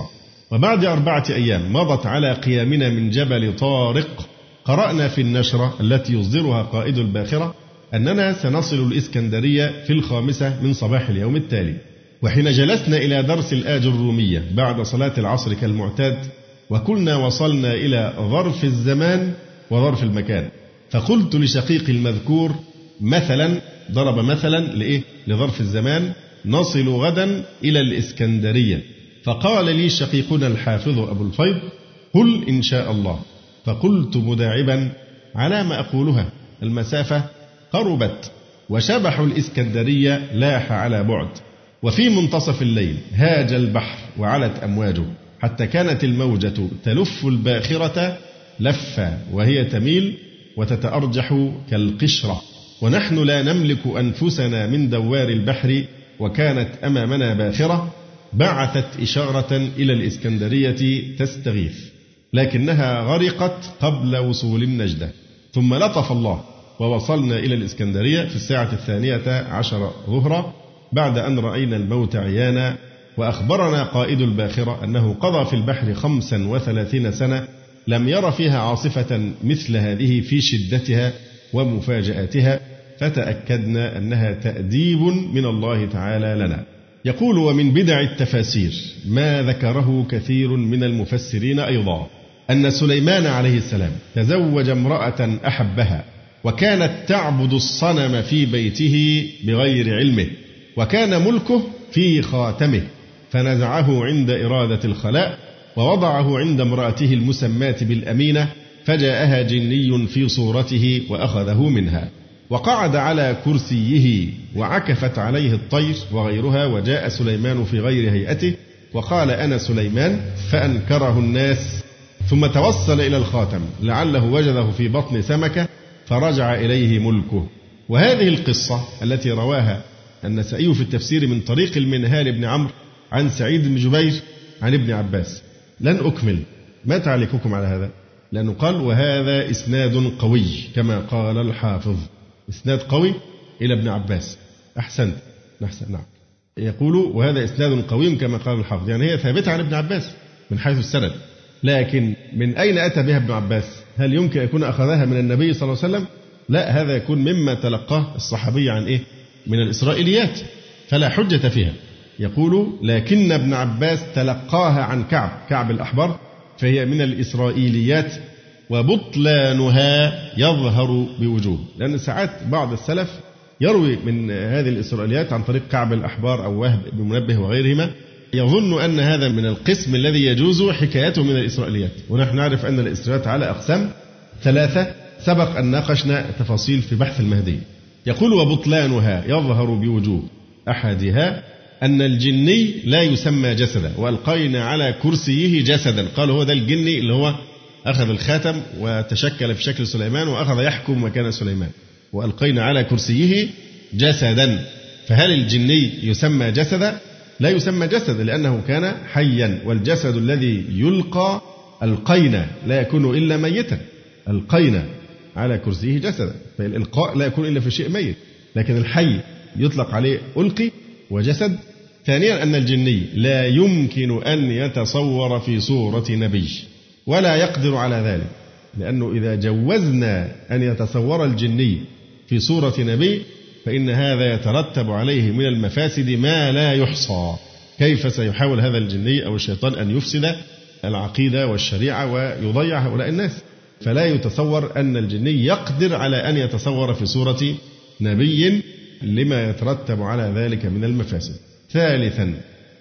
S2: وبعد أربعة أيام مضت على قيامنا من جبل طارق قرأنا في النشرة التي يصدرها قائد الباخرة أننا سنصل الإسكندرية في الخامسة من صباح اليوم التالي. وحين جلسنا إلى درس الآج الرومية بعد صلاة العصر كالمعتاد وكلنا وصلنا إلى ظرف الزمان وظرف المكان. فقلت لشقيقي المذكور مثلا ضرب مثلا لإيه؟ لظرف الزمان نصل غدا إلى الإسكندرية. فقال لي شقيقنا الحافظ أبو الفيض قل إن شاء الله. فقلت مداعبا على ما أقولها. المسافة قربت وشبح الإسكندرية لاح على بعد وفي منتصف الليل هاج البحر وعلت أمواجه حتى كانت الموجة تلف الباخرة لفا وهي تميل وتتأرجح كالقشرة. ونحن لا نملك أنفسنا من دوار البحر وكانت أمامنا باخرة بعثت إشارة إلى الإسكندرية تستغيث لكنها غرقت قبل وصول النجدة. ثم لطف الله ووصلنا إلى الإسكندرية في الساعة الثانية عشر ظهرا بعد أن رأينا الموت عيانا وأخبرنا قائد الباخرة أنه قضى في البحر خمسا وثلاثين سنة لم ير فيها عاصفة مثل هذه في شدتها ومفاجآتها. فتأكدنا أنها تأديب من الله تعالى لنا. يقول ومن بدع التفاسير ما ذكره كثير من المفسرين أيضا أن سليمان عليه السلام تزوج امرأة أحبها وكانت تعبد الصنم في بيته بغير علمه وكان ملكه في خاتمه فنزعه عند إرادة الخلاء ووضعه عند امرأته المسماة بالأمينة فجاءها جني في صورته وأخذه منها. وقعد على كرسيه وعكفت عليه الطير وغيرها وجاء سليمان في غير هيئته وقال أنا سليمان فأنكره الناس. ثم توصل إلى الخاتم لعله وجده في بطن سمكة فرجع إليه ملكه. وهذه القصة التي رواها النسائي في التفسير من طريق المنهال بن عمرو عن سعيد بن جبير عن ابن عباس. لن أكمل. ما تعليقكم على هذا؟ لأنه قال وهذا إسناد قوي كما قال الحافظ. إسناد قوي إلى ابن عباس. أحسنت. أحسن نعم. يقول وهذا إسناد قوي كما قال الحافظ. يعني هي ثابتة عن ابن عباس من حيث السند. لكن من أين أتى بها ابن عباس؟ هل يمكن يكون أخذها من النبي صلى الله عليه وسلم؟ لا هذا يكون مما تلقاه الصحابي عن إيه؟ من الإسرائيليات. فلا حجة فيها. يقول لكن ابن عباس تلقاها عن كعب كعب الأحبار فهي من الإسرائيليات وبطلانها يظهر بوجوه. لأن ساعات بعض السلف يروي من هذه الإسرائيليات عن طريق كعب الأحبار أو وهب بن منبه وغيرهما يظن أن هذا من القسم الذي يجوز حكايته من الإسرائيليات. ونحن نعرف أن الإسرائيليات على أقسام ثلاثة سبق أن ناقشنا تفاصيل في بحث المهدي. يقول وبطلانها يظهر بوجوه. أحدها أن الجني لا يسمى جسدا وألقينا على كرسيه جسدا. قال هو ده الجني اللي هو أخذ الخاتم وتشكل في شكل سليمان وأخذ يحكم مكان سليمان. وألقينا على كرسيه جسدا. فهل الجني يسمى جسدا؟ لا يسمى جسدا لأنه كان حيا. والجسد الذي يلقى القينا لا يكون إلا ميتا. ألقينا على كرسيه جسدا. فالإلقاء لا يكون إلا في شيء ميت لكن الحي يطلق عليه ألقي وجسد. ثانيا أن الجني لا يمكن أن يتصور في صورة نبي. ولا يقدر على ذلك. لأنه إذا جوزنا أن يتصور الجني في صورة نبي فإن هذا يترتب عليه من المفاسد ما لا يحصى. كيف سيحاول هذا الجني أو الشيطان أن يفسد العقيدة والشريعة ويضيع هؤلاء الناس؟ فلا يتصور أن الجني يقدر على أن يتصور في صورة نبي لما يترتب على ذلك من المفاسد. ثالثا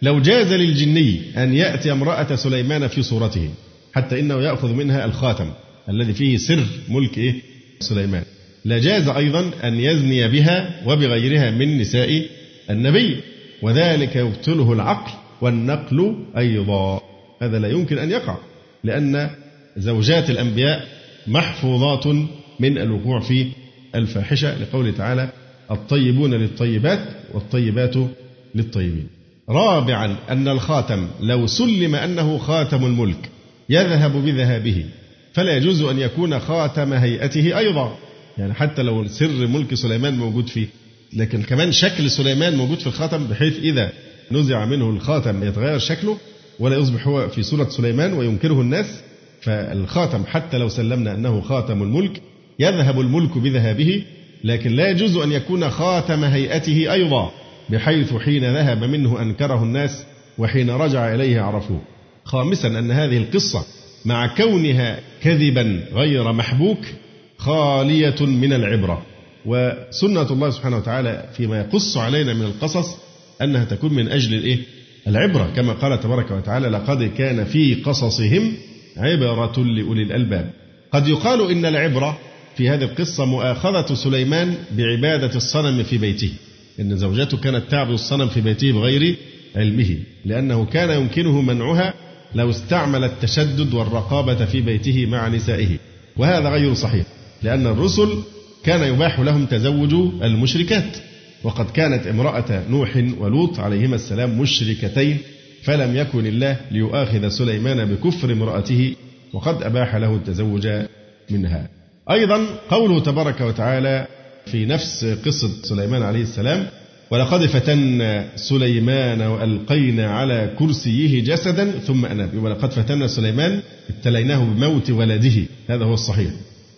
S2: لو جاز للجني أن يأتي امرأة سليمان في صورته حتى إنه يأخذ منها الخاتم الذي فيه سر ملك إيه؟ سليمان. لجاز أيضا أن يزني بها وبغيرها من نساء النبي وذلك يبطله العقل والنقل أيضا. هذا لا يمكن أن يقع لأن زوجات الأنبياء محفوظات من الوقوع في الفاحشة لقوله تعالى الطيبون للطيبات والطيبات للطيبين. رابعا أن الخاتم لو سلم أنه خاتم الملك يذهب بذهابه فلا يجوز أن يكون خاتم هيئته أيضا. يعني حتى لو سر ملك سليمان موجود فيه لكن كمان شكل سليمان موجود في الخاتم بحيث إذا نزع منه الخاتم يتغير شكله ولا يصبح هو في صورة سليمان وينكره الناس. فالخاتم حتى لو سلمنا أنه خاتم الملك يذهب الملك بذهابه لكن لا يجوز أن يكون خاتم هيئته أيضا بحيث حين ذهب منه أنكره الناس وحين رجع إليه عرفوه. خامسا أن هذه القصة مع كونها كذبا غير محبوك خالية من العبرة. وسنة الله سبحانه وتعالى فيما يقص علينا من القصص أنها تكون من أجل الإيه؟ العبرة. كما قال تبارك وتعالى لقد كان في قصصهم عبرة لأولي الألباب. قد يقال إن العبرة في هذه القصة مؤاخذة سليمان بعبادة الصنم في بيته. إن زوجته كانت تعبد الصنم في بيته بغير علمه لأنه كان يمكنه منعها لو استعمل التشدد والرقابة في بيته مع نسائه. وهذا غير صحيح لأن الرسل كان يباح لهم تزوج المشركات. وقد كانت امرأة نوح ولوط عليهما السلام مشركتين فلم يكن الله ليؤاخذ سليمان بكفر امرأته وقد أباح له التزوج منها. أيضا قوله تبارك وتعالى في نفس قصة سليمان عليه السلام ولقد فتنا سليمان وألقينا على كرسيه جسدا ثم أناب. ولقد فتنا سليمان ابتليناه بموت ولده. هذا هو الصحيح.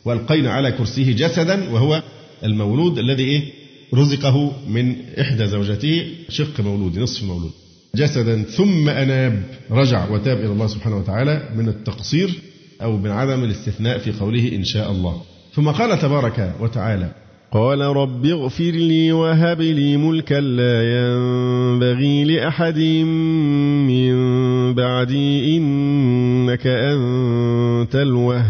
S2: وألقينا على كرسيه جسدا وهو المولود الذي إيه؟ رزقه من إحدى زوجته شق مولود نصف مولود. جسدا ثم أناب. رجع وتاب إلى الله سبحانه وتعالى من التقصير أو من عدم الاستثناء في قوله إن شاء الله. ثم قال تبارك وتعالى
S3: قال رب اغفر لي وهب لي ملكا لا ينبغي لأحد من بعدي إنك أنت الوهاب.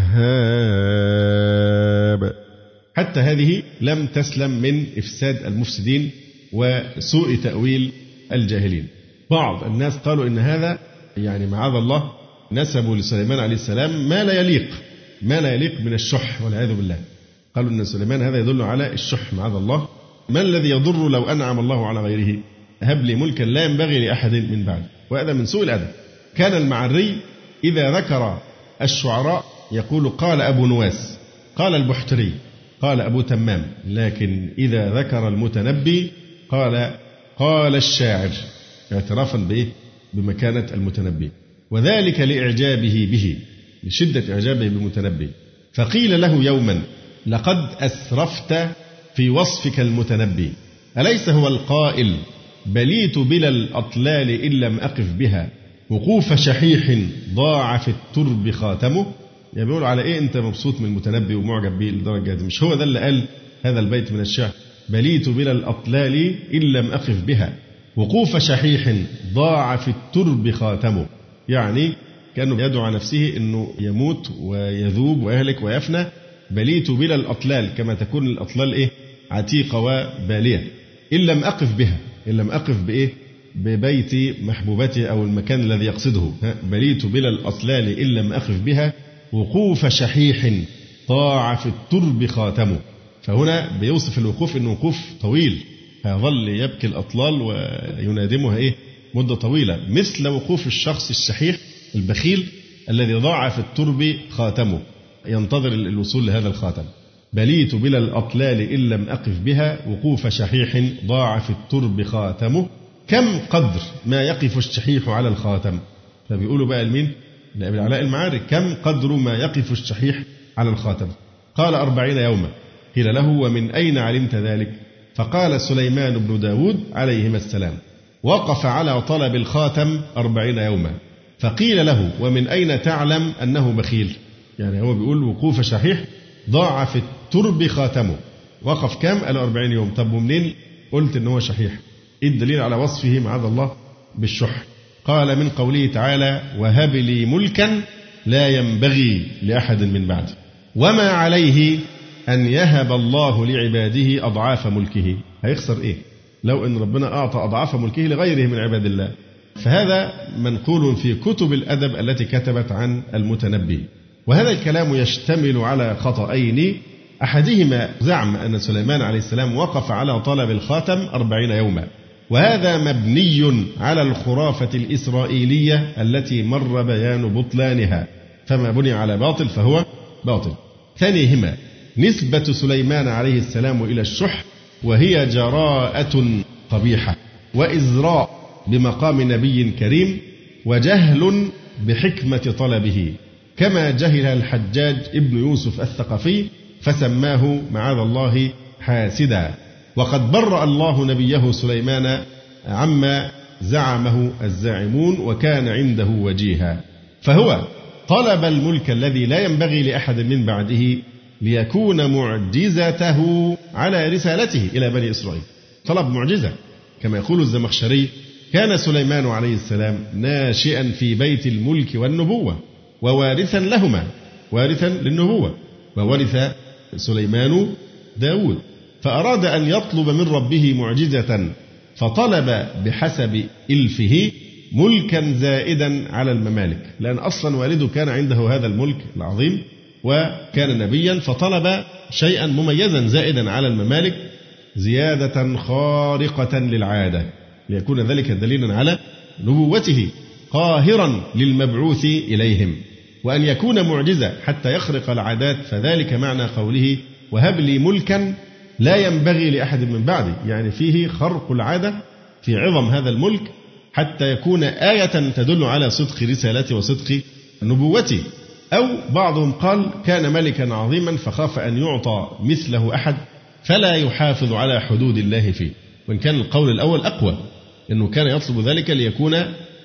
S2: حتى هذه لم تسلم من إفساد المفسدين وسوء تأويل الجاهلين. بعض الناس قالوا إن هذا يعني معاذ الله نسبوا لسليمان عليه السلام ما لا يليق ما لا يليق من الشح والعياذ بالله. قالوا أن سليمان هذا يدل على الشح معاذ الله. ما الذي يضر لو أنعم الله على غيره؟ هب لي ملكا لا ينبغي لأحد من بعد وهذا من سوء الأدب. كان المعري إذا ذكر الشعراء يقول قال أبو نواس قال البحتري قال أبو تمام. لكن إذا ذكر المتنبي قال قال الشاعر اعترافا بإيه؟ بمكانة المتنبي. وذلك لإعجابه به لشدة إعجابه بالمتنبي. فقيل له يوما لقد أسرفت في وصفك المتنبي. أليس هو القائل بليت بلا الأطلال إن لم أقف بها؟ وقوف شحيح ضاع في الترب خاتمه. يعني بيقول على إيه أنت مبسوط من المتنبي ومعجب به للدرجة دي مش هو ده اللي قال هذا البيت من الشعر؟ بليت بلى الأطلال إن لم أقف بها. وقوف شحيح ضاع في الترب خاتمه. يعني كأنه يدعو على نفسه أنه يموت ويذوب ويهلك ويفنى. بليت بلى الأطلال كما تكون الأطلال إيه؟ عتيقة وبالية. إن لم أقف بها إن لم أقف بإيه؟ ببيت محبوبتي أو المكان الذي يقصده. بليت بلى الأطلال إن لم أقف بها وقوف شحيح طاع في الترب خاتمه. فهنا بيوصف الوقوف أنه وقوف طويل. فيظل يبكي الأطلال وينادمها إيه؟ مدة طويلة. مثل وقوف الشخص الشحيح البخيل الذي ضاع في الترب خاتمه. ينتظر الوصول لهذا الخاتم. بليت بلا الأطلال إن لم أقف بها وقوف شحيح ضاع في الترب خاتمه. كم قدر ما يقف الشحيح على الخاتم؟ فبيقولوا بقى لمين؟ لأبي العلاء المعارك كم قدر ما يقف الشحيح على الخاتم؟ قال أربعين يوما. قيل له ومن أين علمت ذلك؟ فقال سليمان بن داود عليهما السلام وقف على طلب الخاتم أربعين يوما. فقيل له ومن أين تعلم أنه بخيل؟ يعني هو بيقول وقوف شحيح ضاع في الترب خاتمه. وقف كام؟ قال 40 يوم. طب ومنين قلت إن هو شحيح؟ إيه الدليل على وصفه معاذ الله بالشح؟ قال من قوله تعالى وهب لي ملكا لا ينبغي لأحد من بعدي. وما عليه أن يهب الله لعباده أضعاف ملكه. هيخسر إيه؟ لو أن ربنا أعطى أضعاف ملكه لغيره من عباد الله. فهذا منقول في كتب الأدب التي كتبت عن المتنبي. وهذا الكلام يشتمل على خطأين. أحدهما زعم أن سليمان عليه السلام وقف على طلب الخاتم أربعين يوما. وهذا مبني على الخرافة الإسرائيلية التي مر بيان بطلانها. فما بني على باطل فهو باطل. ثانيهما نسبة سليمان عليه السلام إلى الشح وهي جراءة قبيحة. وإزراء بمقام نبي كريم وجهل بحكمة طلبه. كما جهل الحجاج ابن يوسف الثقفي فسماه معاذ الله حاسدا. وقد برأ الله نبيه سليمان عما زعمه الزاعمون وكان عنده وجيها. فهو طلب الملك الذي لا ينبغي لأحد من بعده ليكون معجزته على رسالته إلى بني إسرائيل. طلب معجزة. كما يقول الزمخشري كان سليمان عليه السلام ناشئا في بيت الملك والنبوة. ووارثا لهما وارثا للنبوة وورث سليمان داود. فأراد أن يطلب من ربه معجزة فطلب بحسب إلفه ملكا زائدا على الممالك. لأن أصلا والده كان عنده هذا الملك العظيم وكان نبيا فطلب شيئا مميزا زائدا على الممالك زيادة خارقة للعادة. ليكون ذلك دليلا على نبوته قاهرا للمبعوث إليهم. وأن يكون معجزة حتى يخرق العادات فذلك معنى قوله وهب لي ملكا لا ينبغي لأحد من بعدي. يعني فيه خرق العادة في عظم هذا الملك حتى يكون آية تدل على صدق رسالته وصدق نبوته أو بعضهم قال كان ملكا عظيما فخاف أن يعطى مثله أحد فلا يحافظ على حدود الله فيه. وإن كان القول الأول أقوى أنه كان يطلب ذلك ليكون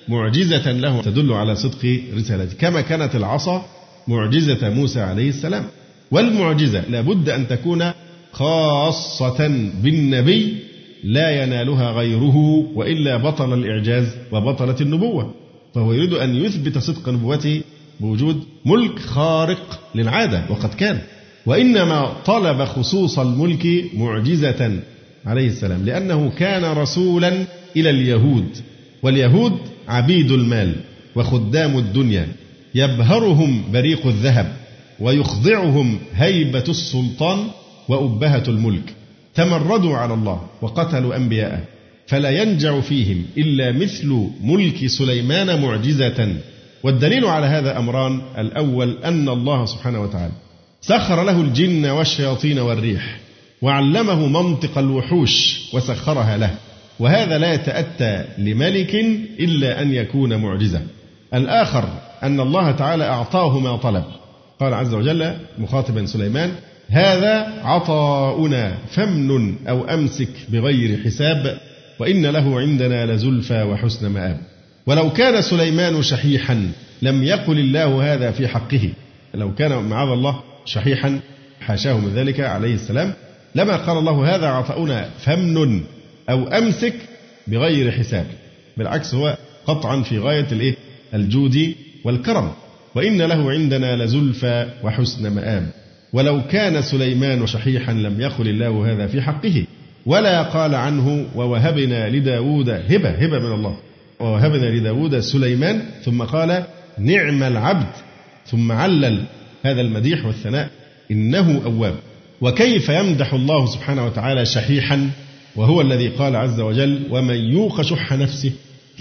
S2: معجزة له تدل على صدق رسالته. كما كانت العصا معجزة موسى عليه السلام. والمعجزة لابد أن تكون خاصة بالنبي لا ينالها غيره وإلا بطل الإعجاز وبطلت النبوة. فهو يريد أن يثبت صدق نبوته بوجود ملك خارق للعادة وقد كان. وإنما طلب خصوص الملك معجزة عليه السلام لأنه كان رسولا إلى اليهود. واليهود عبيد المال وخدام الدنيا يبهرهم بريق الذهب ويخضعهم هيبة السلطان وأبهة الملك. تمردوا على الله وقتلوا أنبياءه فلا ينجع فيهم إلا مثل ملك سليمان معجزة. والدليل على هذا أمران الأول أن الله سبحانه وتعالى سخر له الجن والشياطين والريح وعلمه منطق الوحوش وسخرها له. وهذا لا يتأتى لملك إلا أن يكون معجزة. الآخر أن الله تعالى أعطاه ما طلب. قال عز وجل مخاطبا سليمان هذا عطاؤنا فمن أو أمسك بغير حساب وإن له عندنا لزلفى وحسن مآب. ولو كان سليمان شحيحا لم يقل الله هذا في حقه. لو كان معاذ الله شحيحا حاشاه من ذلك عليه السلام. لما قال الله هذا عطاؤنا فمن أو أمسك بغير حساب بالعكس هو قطعا في غاية الإيه؟ الجود والكرم. وإن له عندنا لزلفى وحسن مآب. ولو كان سليمان شحيحا لم يقل الله هذا في حقه. ولا قال عنه ووهبنا لداود هبة هبة من الله. ووهبنا لداود سليمان ثم قال نعم العبد ثم علل هذا المديح والثناء إنه أواب. وكيف يمدح الله سبحانه وتعالى شحيحا؟ وهو الذي قال عز وجل ومن يوق شح نفسه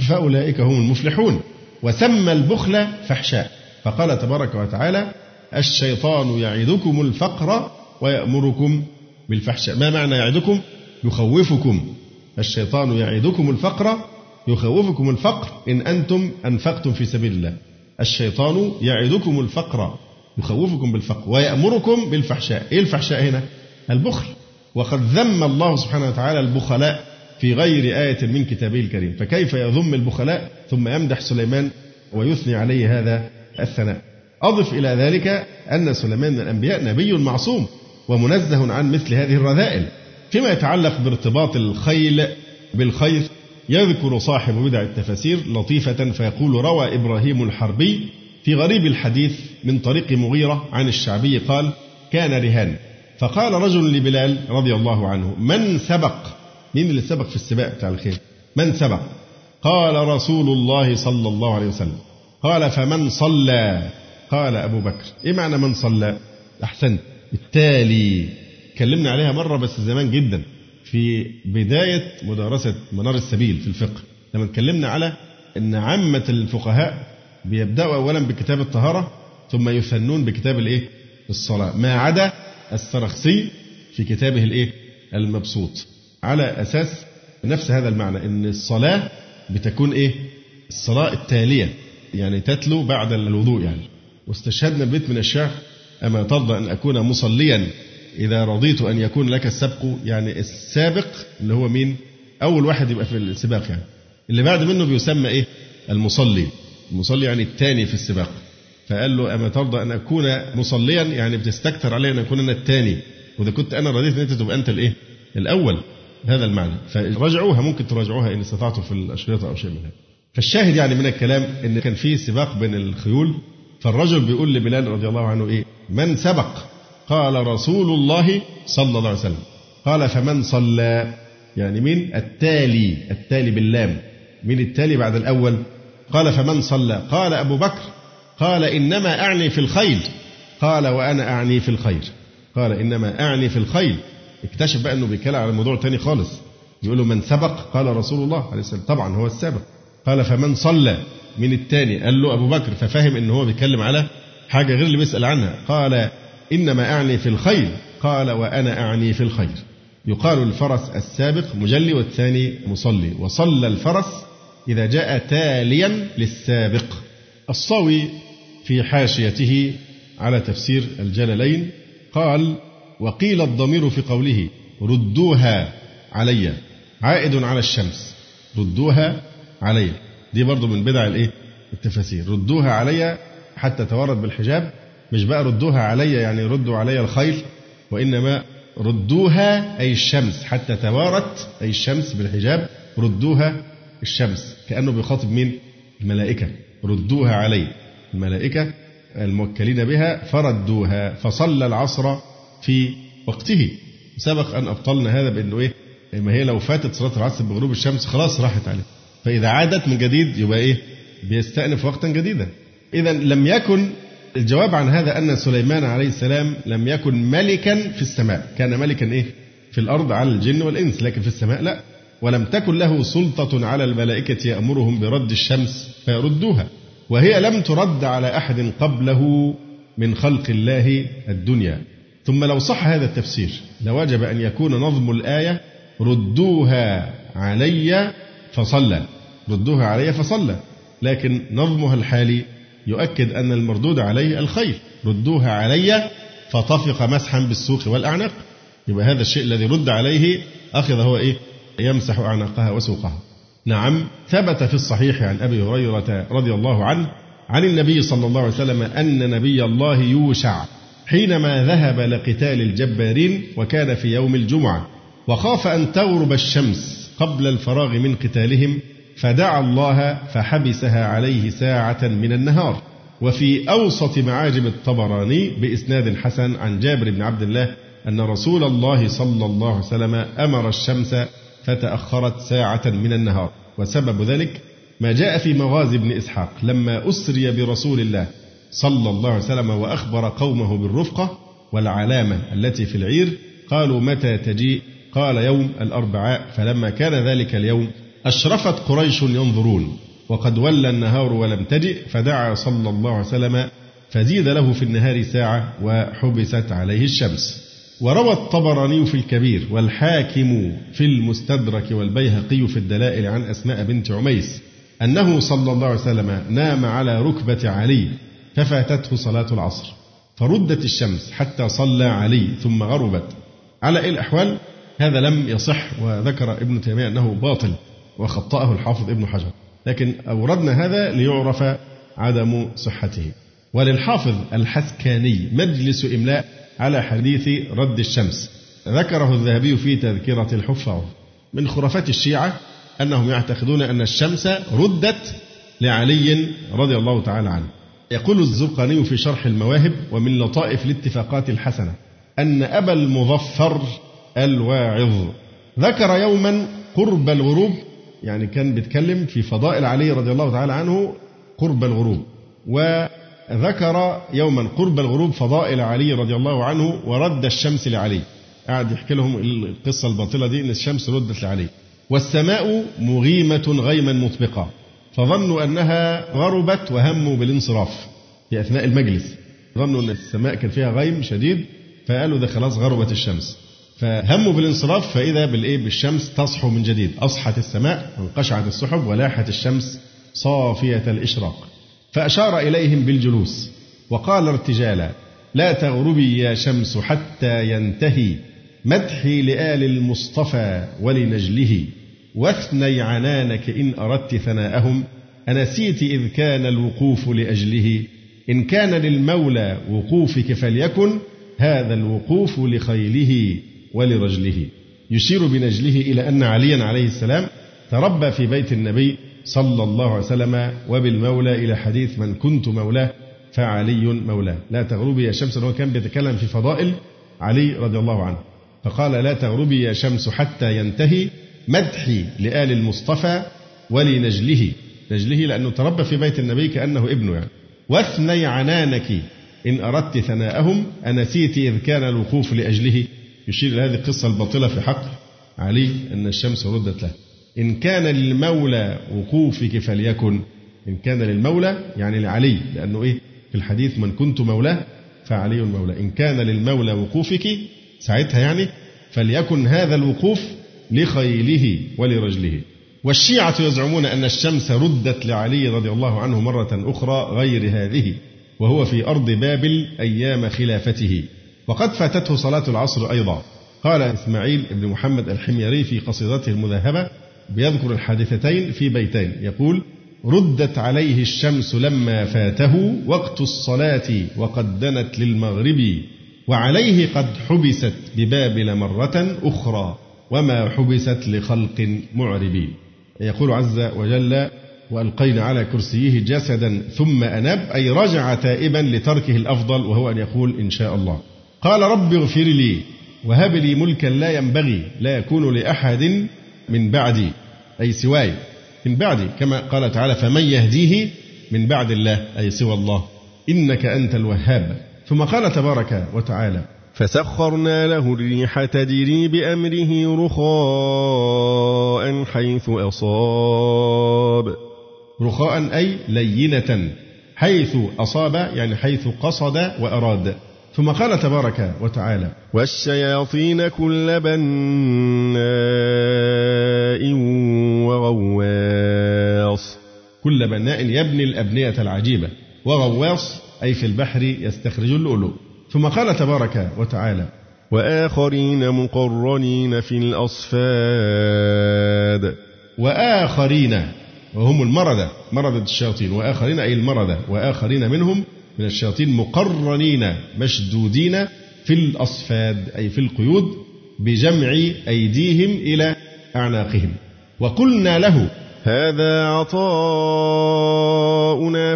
S2: فأولئك هم المفلحون وسمى البخل فحشاء فقال تبارك وتعالى الشيطان يعدكم الفقر ويأمركم بالفحشاء ما معنى يعدكم؟ يخوفكم الشيطان يعدكم الفقر يخوفكم الفقر إن أنتم أنفقتم في سبيل الله الشيطان يعدكم الفقر يخوفكم بالفقر ويأمركم بالفحشاء إيه الفحشاء هنا؟ البخل وقد ذم الله سبحانه وتعالى البخلاء في غير آية من كتابه الكريم. فكيف يذم البخلاء؟ ثم يمدح سليمان ويثني عليه هذا الثناء. أضف إلى ذلك أن سليمان من الأنبياء نبي معصوم ومنزه عن مثل هذه الرذائل فيما يتعلق بارتباط الخيل بالخير يذكر صاحب بدع التفاسير لطيفة فيقول روى إبراهيم الحربي في غريب الحديث من طريق مغيرة عن الشعبي قال كان رهان فقال رجل لبلال رضي الله عنه من سبق؟ مين اللي سبق في السباق بتاع الخيل من سبق؟ قال رسول الله صلى الله عليه وسلم. قال فمن صلى؟ قال أبو بكر. إيه معنى من صلى؟ أحسنت. التالي اتكلمنا عليها مرة بس زمان جدا في بداية مدارسة منار السبيل في الفقه لما اتكلمنا على أن عامة الفقهاء بيبدأوا أولا بكتاب الطهارة ثم يثنون بكتاب الإيه؟ الصلاة. ما عدا السرخسي في كتابه الإيه؟ المبسوط على أساس نفس هذا المعنى أن الصلاة بتكون إيه؟ الصلاة التالية يعني تتلو بعد الوضوء يعني واستشهدنا بيت من الشعر أما ترضى أن أكون مصليا إذا رضيت أن يكون لك السبق يعني السابق اللي هو مين؟ أول واحد يبقى في السباق يعني اللي بعد منه بيسمى إيه؟ المصلي المصلي يعني الثاني في السباق فقال له أما ترضى أن أكون مصليا؟ يعني بتستكثر علي أن أكون أنا الثاني. وإذا كنت أنا رضيت أن أنت تبقى أنت الإيه؟ الأول. هذا المعنى. فراجعوها. ممكن تراجعوها إن استطعتم في الأشرطة أو شيء من هذا. فالشاهد يعني من الكلام إن كان في سباق بين الخيول. فالرجل بيقول لبلال رضي الله عنه إيه؟ من سبق؟ قال رسول الله صلى الله عليه وسلم. قال فمن صلى. يعني مين؟ التالي. التالي باللام. من التالي بعد الأول؟ قال فمن صلى. قال أبو بكر. قال إنما أعني في الخيل. قال وأنا أعني في الخير. قال إنما أعني في الخيل. اكتشف بقى أنه بيتكلم على موضوع تاني خالص. يقول له من سبق؟ قال رسول الله عليه السلام طبعا هو السابق قال فمن صلى من الثاني قال له أبو بكر. ففهم أنه هو بيتكلم على حاجة غير اللي بيسأل عنها. قال إنما أعني في الخير قال وأنا أعني في الخير. يقال الفرس السابق مجلي والثاني مصلي. وصلى الفرس إذا جاء تاليا للسابق. الصاوي في حاشيته على تفسير الجلالين قال وقيل الضمير في قوله ردوها علي عائد على الشمس ردوها علي دي برضو من بدع الايه؟ التفاسير ردوها علي حتى تورد بالحجاب مش بقى ردوها علي يعني ردوا علي الخيل وإنما ردوها أي الشمس حتى توارت أي الشمس بالحجاب ردوها الشمس كأنه بيخاطب مين؟ الملائكة ردوها علي الملائكة الموكلين بها فردوها فصلى العصر في وقته. سبق أن أبطلنا هذا بأنه إيه؟ ما هي لو فاتت صلاة العصر بغروب الشمس خلاص راحت عليه. فإذا عادت من جديد يبقى إيه؟ بيستأنف وقتا جديدا. إذا لم يكن الجواب عن هذا أن سليمان عليه السلام لم يكن ملكا في السماء. كان ملكا إيه؟ في الأرض على الجن والإنس لكن في السماء لا. ولم تكن له سلطة على الملائكة يأمرهم برد الشمس فيردوها. وهي لم ترد على أحد قبله من خلق الله الدنيا. ثم لو صح هذا التفسير لوجب أن يكون نظم الآية ردوها علي فصلى. ردوها علي فصلى. لكن نظمها الحالي يؤكد أن المردود عليه الخير. ردوها علي فطفق مسحا بالسوق والأعناق. يبقى هذا الشيء الذي رد عليه أخذ هو إيه؟ يمسح أعناقها وسوقها. نعم ثبت في الصحيح عن أبي هريرة رضي الله عنه عن النبي صلى الله عليه وسلم أن نبي الله يوشع حينما ذهب لقتال الجبارين وكان في يوم الجمعة وخاف أن تغرب الشمس قبل الفراغ من قتالهم فدعا الله فحبسها عليه ساعة من النهار. وفي أوسط معاجم الطبراني بإسناد حسن عن جابر بن عبد الله أن رسول الله صلى الله عليه وسلم أمر الشمس فتأخرت ساعة من النهار. وسبب ذلك ما جاء في مغازي بن إسحاق لما أسري برسول الله صلى الله عليه وسلم وأخبر قومه بالرفقة والعلامة التي في العير قالوا متى تجيء؟ قال يوم الأربعاء فلما كان ذلك اليوم أشرفت قريش ينظرون. وقد ولى النهار ولم تجئ فدعا صلى الله عليه وسلم فزيد له في النهار ساعة وحبست عليه الشمس. وروى الطبراني في الكبير والحاكم في المستدرك والبيهقي في الدلائل عن أسماء بنت عميس أنه صلى الله عليه وسلم نام على ركبة علي ففاتته صلاة العصر فردت الشمس حتى صلى علي ثم غربت. على أي الأحوال؟ هذا لم يصح وذكر ابن تيمية أنه باطل وخطأه الحافظ ابن حجر. لكن أوردنا هذا ليعرف عدم صحته. وللحافظ الحسكاني مجلس إملاء على حديث رد الشمس. ذكره الذهبي في تذكرة الحفاظ. من خرافات الشيعة أنهم يعتقدون أن الشمس ردت لعلي رضي الله تعالى عنه. يقول الزرقاني في شرح المواهب ومن لطائف الاتفاقات الحسنة أن أبا المظفر الواعظ ذكر يوما قرب الغروب يعني كان بيتكلم في فضائل علي رضي الله تعالى عنه قرب الغروب وذكر يوما قرب الغروب فضائل علي رضي الله عنه ورد الشمس لعلي. قاعد يحكي لهم القصة الباطلة دي إن الشمس ردت لعلي. والسماء مغيمة غيما مطبقة. فظنوا أنها غربت وهموا بالانصراف في أثناء المجلس. ظنوا أن السماء كان فيها غيم شديد فقالوا ده خلاص غربت الشمس. فهموا بالانصراف فإذا بالإيه؟ بالشمس تصحو من جديد. أصحت السماء وانقشعت السحب ولاحت الشمس صافية الإشراق. فأشار إليهم بالجلوس وقال ارتجالا لا تغربي يا شمس حتى ينتهي مدحي لآل المصطفى ولنجله واثني عنانك إن أردت ثناءهم أنسيت إذ كان الوقوف لأجله إن كان للمولى وقوفك فليكن هذا الوقوف لخيله ولرجله. يشير بنجله إلى أن عليا عليه السلام تربى في بيت النبي صلى الله عليه وسلم وبالمولى إلى حديث من كنت مولاه فعلي مولاه. لا تغربي يا شمس هو كان بيتكلم في فضائل علي رضي الله عنه. فقال لا تغربي يا شمس حتى ينتهي مدحي لآل المصطفى ولنجله. نجله لأنه تربى في بيت النبي كأنه ابنه يعني. واثني عنانك إن أردت ثناءهم أنسيت إذ كان الوقوف لأجله. يشير إلى هذه القصة الباطلة في حق علي أن الشمس ردت له. إن كان للمولى وقوفك فليكن. إن كان للمولى يعني لعلي لأنه إيه؟ في الحديث من كنت مولاه فعلي المولى إن كان للمولى وقوفك ساعتها يعني فليكن هذا الوقوف لخيله ولرجله. والشيعة يزعمون أن الشمس ردت لعلي رضي الله عنه مرة أخرى غير هذه وهو في أرض بابل أيام خلافته. وقد فاتته صلاة العصر أيضا. قال إسماعيل بن محمد الحميري في قصيدته المذهبة بيذكر الحادثتين في بيتين. يقول ردت عليه الشمس لما فاته وقت الصلاة وقد دنت للمغرب وعليه قد حبست ببابل مرة أخرى وما حبست لخلق معربين يقول عز وجل وألقينا على كرسيه جسدا ثم أناب أي رجع تائبا لتركه الأفضل وهو أن يقول إن شاء الله. قال رب اغفر لي وهب لي ملكا لا ينبغي لا يكون لأحد من بعدي أي سواي من بعدي كما قال تعالى فمن يهديه من بعد الله أي سوى الله إنك أنت الوهاب. ثم قال تبارك وتعالى
S3: فسخرنا له الريح تجري بأمره رخاء حيث أصاب.
S2: رخاء أي لينة حيث أصاب يعني حيث قصد وأراد. ثم قال تبارك وتعالى
S3: والشياطين كل بناء وغواص.
S2: كل بناء يبني الأبنية العجيبة. وغواص أي في البحر يستخرج اللؤلؤ. ثم قال تبارك وتعالى
S3: وآخرين مقرنين في الأصفاد.
S2: وآخرين وهم المردة مردة الشياطين. وآخرين أي المردة وآخرين منهم من الشياطين مقرنين مشدودين في الأصفاد أي في القيود بجمع أيديهم إلى أعناقهم. وقلنا له
S3: هذا عطاؤنا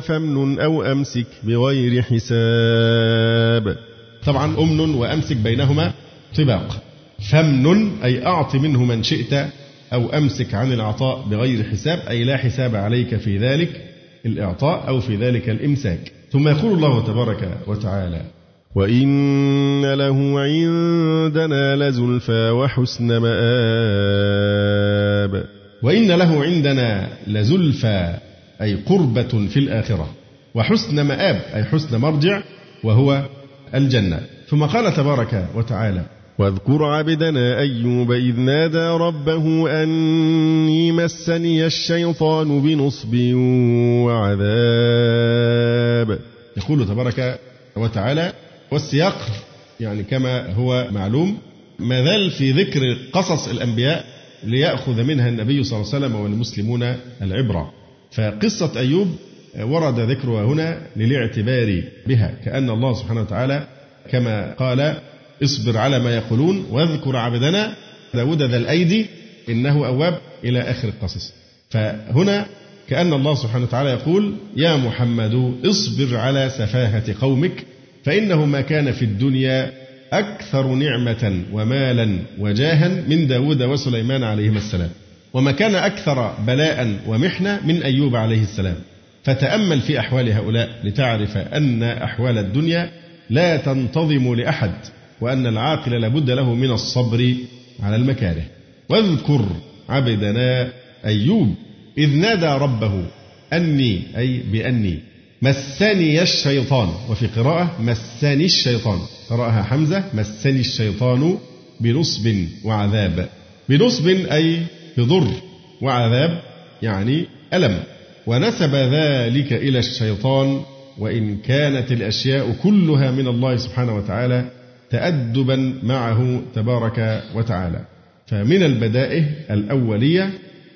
S3: فامنن أو أمسك بغير حساب.
S2: طبعا أمن وأمسك بينهما طباق. فامنن أي أعط منه من شئت أو أمسك عن العطاء بغير حساب أي لا حساب عليك في ذلك. الإعطاء أو في ذلك الإمساك. ثم يقول الله تبارك وتعالى
S3: وإن له عندنا لزلفى وحسن مآب.
S2: وإن له عندنا لزلفى أي قربة في الآخرة. وحسن مآب أي حسن مرجع وهو الجنة. ثم قال تبارك وتعالى
S3: واذكر عبدنا أيوب إذ نادى ربه أني مسني الشيطان بنصب وعذاب.
S2: يقول تبارك وتعالى والسياق يعني كما هو معلوم زال في ذكر قصص الأنبياء ليأخذ منها النبي صلى الله عليه وسلم والمسلمون العبرة. فقصة أيوب ورد ذكرها هنا للاعتبار بها كأن الله سبحانه وتعالى كما قال اصبر على ما يقولون واذكر عبدنا داود ذا الأيدي إنه أواب إلى آخر القصص. فهنا كأن الله سبحانه وتعالى يقول يا محمد اصبر على سفاهة قومك فإنه ما كان في الدنيا أكثر نعمة ومالا وجاها من داود وسليمان عليهما السلام. وما كان أكثر بلاء ومحنة من أيوب عليه السلام. فتأمل في أحوال هؤلاء لتعرف أن أحوال الدنيا لا تنتظم لأحد. وأن العاقل لابد له من الصبر على المكاره. واذكر عبدنا أيوب إذ نادى ربه أني أي بأني مسني الشيطان. وفي قراءة مسني الشيطان. قرأها حمزة مسني الشيطان بنصب وعذاب. بنصب أي بضر وعذاب يعني ألم. ونسب ذلك إلى الشيطان وإن كانت الأشياء كلها من الله سبحانه وتعالى تأدبا معه تبارك وتعالى. فمن البدائه الأولية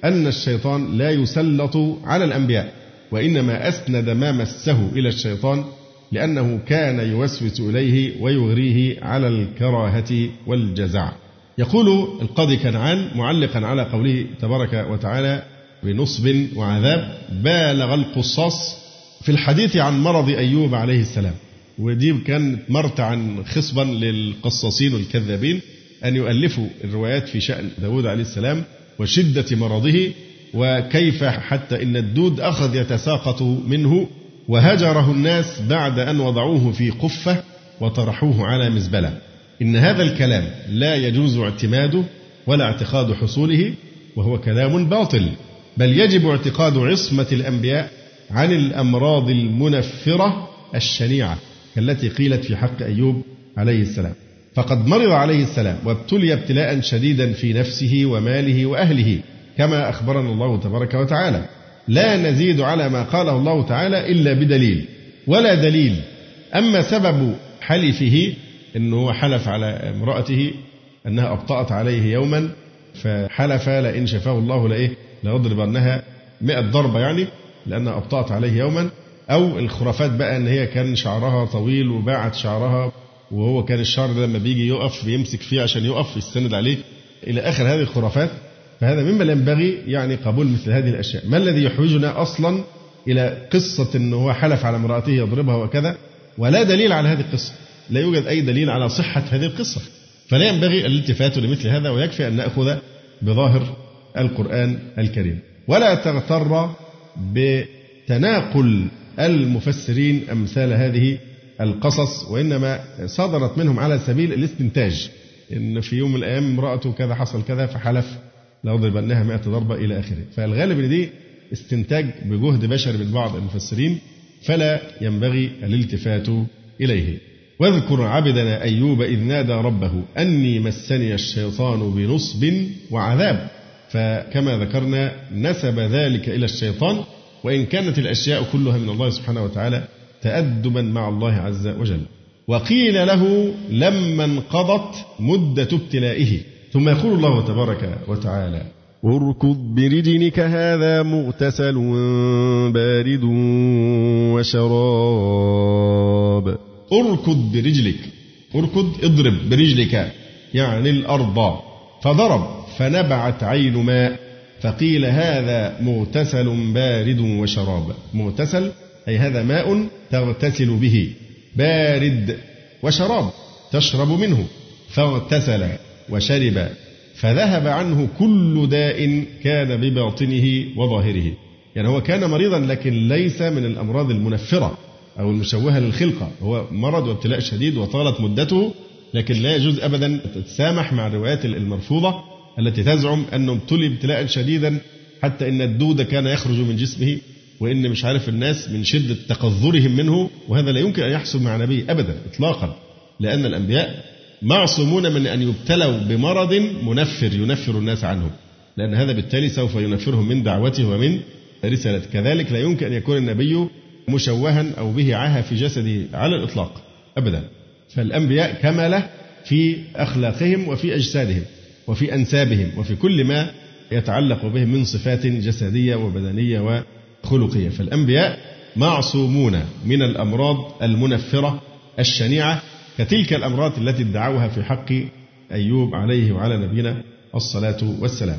S2: أن الشيطان لا يسلط على الأنبياء وإنما أسند ما مسه إلى الشيطان لأنه كان يوسوس إليه ويغريه على الكراهة والجزع. يقول القاضي كنعان معلقا على قوله تبارك وتعالى بنصب وعذاب بالغ القصاص في الحديث عن مرض أيوب عليه السلام ودي كانت مرتعا خصبا للقصاصين والكذابين أن يؤلفوا الروايات في شأن داود عليه السلام وشدة مرضه وكيف حتى إن الدود أخذ يتساقط منه وهجره الناس بعد أن وضعوه في قفة وطرحوه على مزبلة. إن هذا الكلام لا يجوز اعتماده ولا اعتقاد حصوله وهو كلام باطل بل يجب اعتقاد عصمة الأنبياء عن الأمراض المنفرة الشنيعة. كالتي قيلت في حق أيوب عليه السلام. فقد مرض عليه السلام وابتلي ابتلاء شديدا في نفسه وماله وأهله كما أخبرنا الله تبارك وتعالى. لا نزيد على ما قاله الله تعالى إلا بدليل ولا دليل. أما سبب حلفه أنه حلف على امرأته أنها أبطأت عليه يوما فحلف لئن شفاه الله لإيه؟ ليضربنها مئة ضربة يعني لأنها أبطأت عليه يوما. أو الخرافات بقى أن هي كان شعرها طويل وباعت شعرها وهو كان الشعر ده لما بيجي يقف بيمسك فيه عشان يقف يستند عليه إلى آخر هذه الخرافات فهذا مما ينبغي يعني قبول مثل هذه الأشياء. ما الذي يحوجنا أصلا إلى قصة أنه هو حلف على امرأته يضربها وكذا؟ ولا دليل على هذه القصة. لا يوجد أي دليل على صحة هذه القصة. فلا ينبغي الالتفات لمثل هذا ويكفي أن نأخذ بظاهر القرآن الكريم. ولا تغتر بتناقل المفسرين أمثال هذه القصص وإنما صدرت منهم على سبيل الاستنتاج. إن في يوم من الأيام امرأته كذا حصل كذا فحلف لأضربنها مئة ضربة إلى آخره. فالغالب إن دي استنتاج بجهد بشري من بعض المفسرين فلا ينبغي الالتفات إليه. واذكر عبدنا أيوب إذ نادى ربه أني مسني الشيطان بنصب وعذاب. فكما ذكرنا نسب ذلك إلى الشيطان وإن كانت الأشياء كلها من الله سبحانه وتعالى تأدبا مع الله عز وجل. وقيل له لما انقضت مدة ابتلائه. ثم يقول الله تبارك وتعالى
S3: اركض برجلك هذا مغتسل بارد وشراب.
S2: اركض برجلك اركض اضرب برجلك يعني الأرض. فضرب فنبعت عين ماء. فقيل هذا مغتسل بارد وشراب. مغتسل أي هذا ماء تغتسل به. بارد وشراب تشرب منه. فاغتسل وشرب. فذهب عنه كل داء كان بباطنه وظاهره. يعني هو كان مريضا لكن ليس من الأمراض المنفرة أو المشوهة للخلقة. هو مرض وابتلاء شديد وطالت مدته لكن لا يجوز أبدا. تتسامح مع الروايات المرفوضة التي تزعم أنه ابتلي ابتلاء شديدا حتى إن الدود كان يخرج من جسمه وإن مش عارف الناس من شدة تقذرهم منه وهذا لا يمكن أن يحصل مع نبي أبدا إطلاقا لأن الأنبياء معصومون من أن يبتلوا بمرض منفر ينفر الناس عنه لأن هذا بالتالي سوف ينفرهم من دعوته ومن رسالته. كذلك لا يمكن أن يكون النبي مشوها أو به عاهة في جسده على الإطلاق أبدا. فالأنبياء كملة في أخلاقهم وفي أجسادهم. وفي أنسابهم وفي كل ما يتعلق بهم من صفات جسدية وبدنية وخلقية. فالأنبياء معصومون من الأمراض المنفرة الشنيعة كتلك الأمراض التي ادعوها في حق أيوب عليه وعلى نبينا الصلاة والسلام.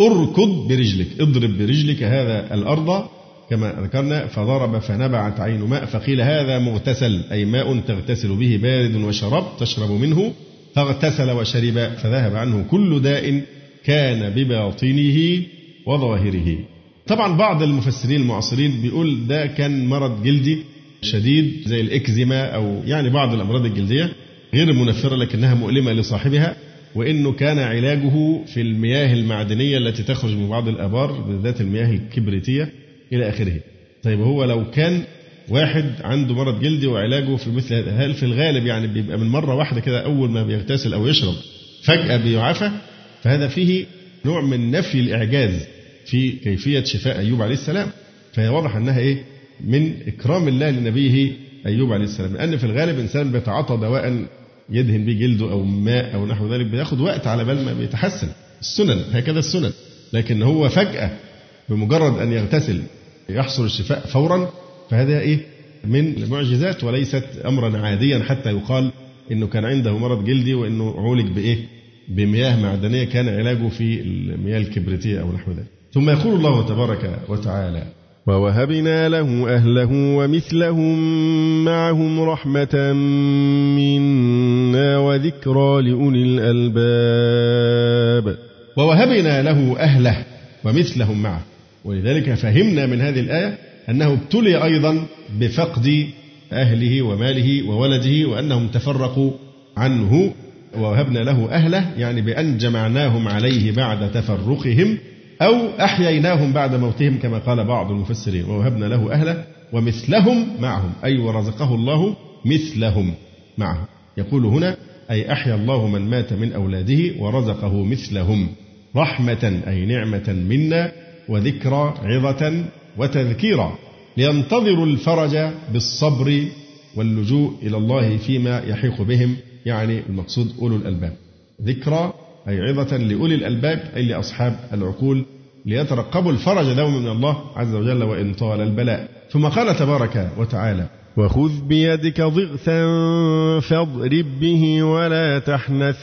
S2: اركض برجلك اضرب برجلك هذا الأرض كما ذكرنا فضرب فنبعت عين ماء فقيل هذا مغتسل أي ماء تغتسل به بارد وشراب تشرب منه فاغتسل وشرب فذهب عنه كل داء كان بباطنه وظاهره. طبعا بعض المفسرين المعاصرين بيقول ده كان مرض جلدي شديد زي الإكزيما أو يعني بعض الأمراض الجلدية غير منفرة لكنها مؤلمة لصاحبها وإنه كان علاجه في المياه المعدنية التي تخرج من بعض الآبار بالذات المياه الكبريتية إلى آخره. طيب هو لو كان واحد عنده مرض جلدي وعلاجه في مثل هل في الغالب يعني بيبقى من مرة واحدة كده أول ما بيغتسل أو يشرب فجأة بيعافى؟ فهذا فيه نوع من نفي الإعجاز في كيفية شفاء أيوب عليه السلام. فهي واضح أنها إيه؟ من إكرام الله لنبيه أيوب عليه السلام. لأن في الغالب إنسان بيتعاطى دواء يدهن به جلده أو ماء أو نحو ذلك بياخد وقت على بال ما بيتحسن. السنن هكذا السنن. لكن هو فجأة بمجرد أن يغتسل يحصل الشفاء فورا فهذا إيه؟ من المعجزات وليست أمرا عاديا حتى يقال إنه كان عنده مرض جلدي وإنه عولج بإيه؟ بمياه معدنية كان علاجه في المياه الكبريتية أو نحو ذلك. ثم يقول الله تبارك وتعالى
S3: ووهبنا له أهله ومثلهم معهم رحمة منا وذكرى لأولي الألباب.
S2: ووهبنا له أهله ومثلهم معه. ولذلك فهمنا من هذه الآية أنه ابتلي أيضا بفقد أهله وماله وولده وأنهم تفرقوا عنه ووهبنا له أهله يعني بأن جمعناهم عليه بعد تفرقهم أو أحييناهم بعد موتهم كما قال بعض المفسرين ووهبنا له أهله ومثلهم معهم أي ورزقه الله مثلهم معه. يقول هنا أي أحيا الله من مات من أولاده ورزقه مثلهم رحمة أي نعمة منا وذكرى عظة وتذكيرا لينتظروا الفرج بالصبر واللجوء إلى الله فيما يحيق بهم يعني المقصود أولو الألباب. ذكرى أي عظة لأولي الألباب أي لأصحاب العقول ليترقبوا الفرج دوما من الله عز وجل وإن طال البلاء. ثم قال تبارك وتعالى
S3: وخذ بيدك ضغثا فاضرب به ولا تحنث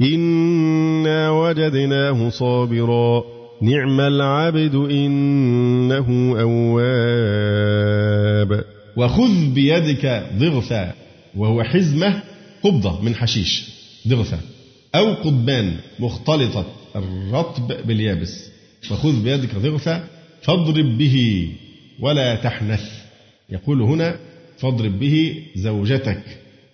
S3: إنا وجدناه صابرا. نعم العبد إنه أواب.
S2: وخذ بيدك ضغثا وهو حزمة قبضة من حشيش. ضغثا أو قضبان مختلطة الرطب باليابس. وخذ بيدك ضغثا فاضرب به ولا تحنث. يقول هنا فاضرب به زوجتك.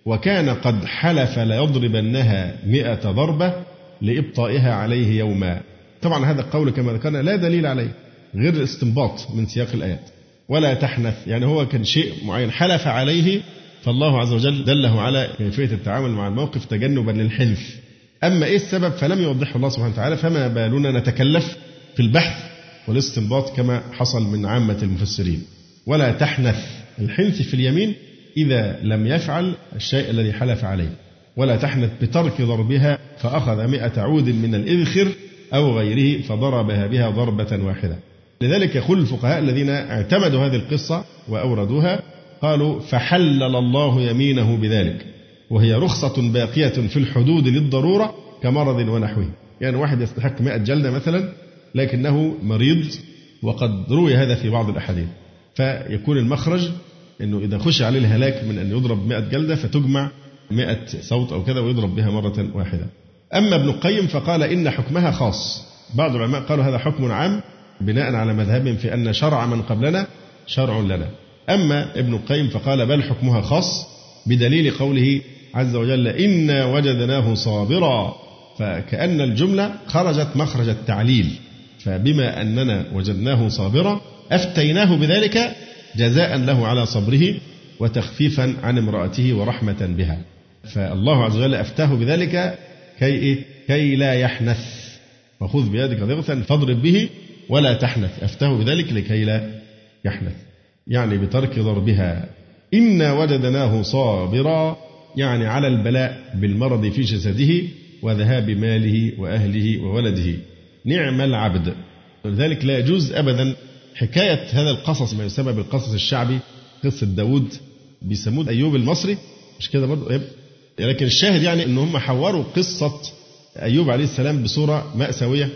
S2: وكان قد حلف ليضربنها مئة ضربة لإبطائها عليه يوما. طبعا هذا القول كما ذكرنا لا دليل عليه غير استنباط من سياق الآيات. ولا تحنث يعني هو كان شيء معين حلف عليه فالله عز وجل دله على كيفية التعامل مع الموقف تجنبا للحلف أما إيه السبب؟ فلم يوضحه الله سبحانه وتعالى فما بالنا نتكلف في البحث والاستنباط كما حصل من عامة المفسرين. ولا تحنث الحنث في اليمين إذا لم يفعل الشيء الذي حلف عليه. ولا تحنث بترك ضربها فأخذ مئة عود من الإذخر أو غيره فضربها بها ضربة واحدة. لذلك يقول الفقهاء الذين اعتمدوا هذه القصة وأوردوها قالوا فحلل الله يمينه بذلك وهي رخصة باقية في الحدود للضرورة كمرض ونحوه. يعني واحد يستحق 100 جلدة مثلا لكنه مريض وقد روي هذا في بعض الأحاديث. فيكون المخرج أنه إذا خشي عليه الهلاك من أن يضرب 100 جلدة فتجمع 100 صوت أو كذا ويضرب بها مرة واحدة. أما ابن القيم فقال إن حكمها خاص. بعض العلماء قالوا هذا حكم عام بناء على مذهبهم في أن شرع من قبلنا شرع لنا. أما ابن القيم فقال بل حكمها خاص بدليل قوله عز وجل إنا وجدناه صابرا. فكأن الجملة خرجت مخرج التعليل. فبما أننا وجدناه صابرا أفتيناه بذلك جزاء له على صبره وتخفيفا عن امرأته ورحمة بها. فالله عز وجل أفتاه بذلك كي إيه؟ كي لا يحنث. وخذ بيدك ضغثا فاضرب به ولا تحنث. أفتاه بذلك لكي لا يحنث. يعني بترك ضربها. إنا وجدناه صابرا يعني على البلاء بالمرض في جسده وذهاب ماله وأهله وولده. نعم العبد. ولذلك لا يجوز أبدا. حكاية هذا القصص ما يسمى بالقصص الشعبي قصة داود بيسموه أيوب المصري. مش كده برضه لكن الشاهد يعني إن هم حوروا قصة أيوب عليه السلام بصورة مأساوية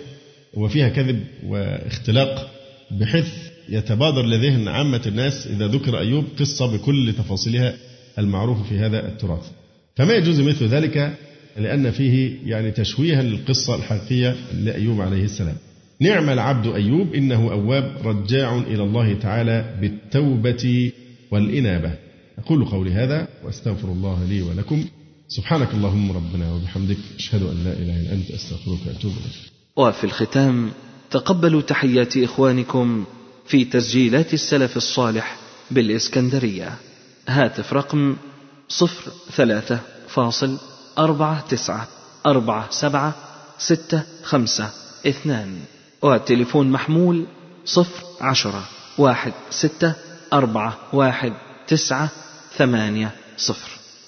S2: وفيها كذب واختلاق بحيث يتبادر لذهن عامة الناس إذا ذكر أيوب قصة بكل تفاصيلها المعروفة في هذا التراث. فما يجوز مثل ذلك لأن فيه يعني تشويها للقصة الحقيقية لأيوب عليه السلام. نعم العبد أيوب إنه أواب رجاع إلى الله تعالى بالتوبة والإنابة. أقول قولي هذا وأستغفر الله لي ولكم سبحانك اللهم ربنا وبحمدك أشهد أن لا إله إلا أنت أستغفرك وأتوب إليك.
S1: وفي الختام تقبلوا تحيات إخوانكم في تسجيلات السلف الصالح بالإسكندرية. هاتف رقم صفر ثلاثة فاصل أربعة تسعة أربعة سبعة ستة خمسة اثنان. والتليفون محمول صفر عشرة واحد ستة أربعة واحد تسعة ثمانية صفر.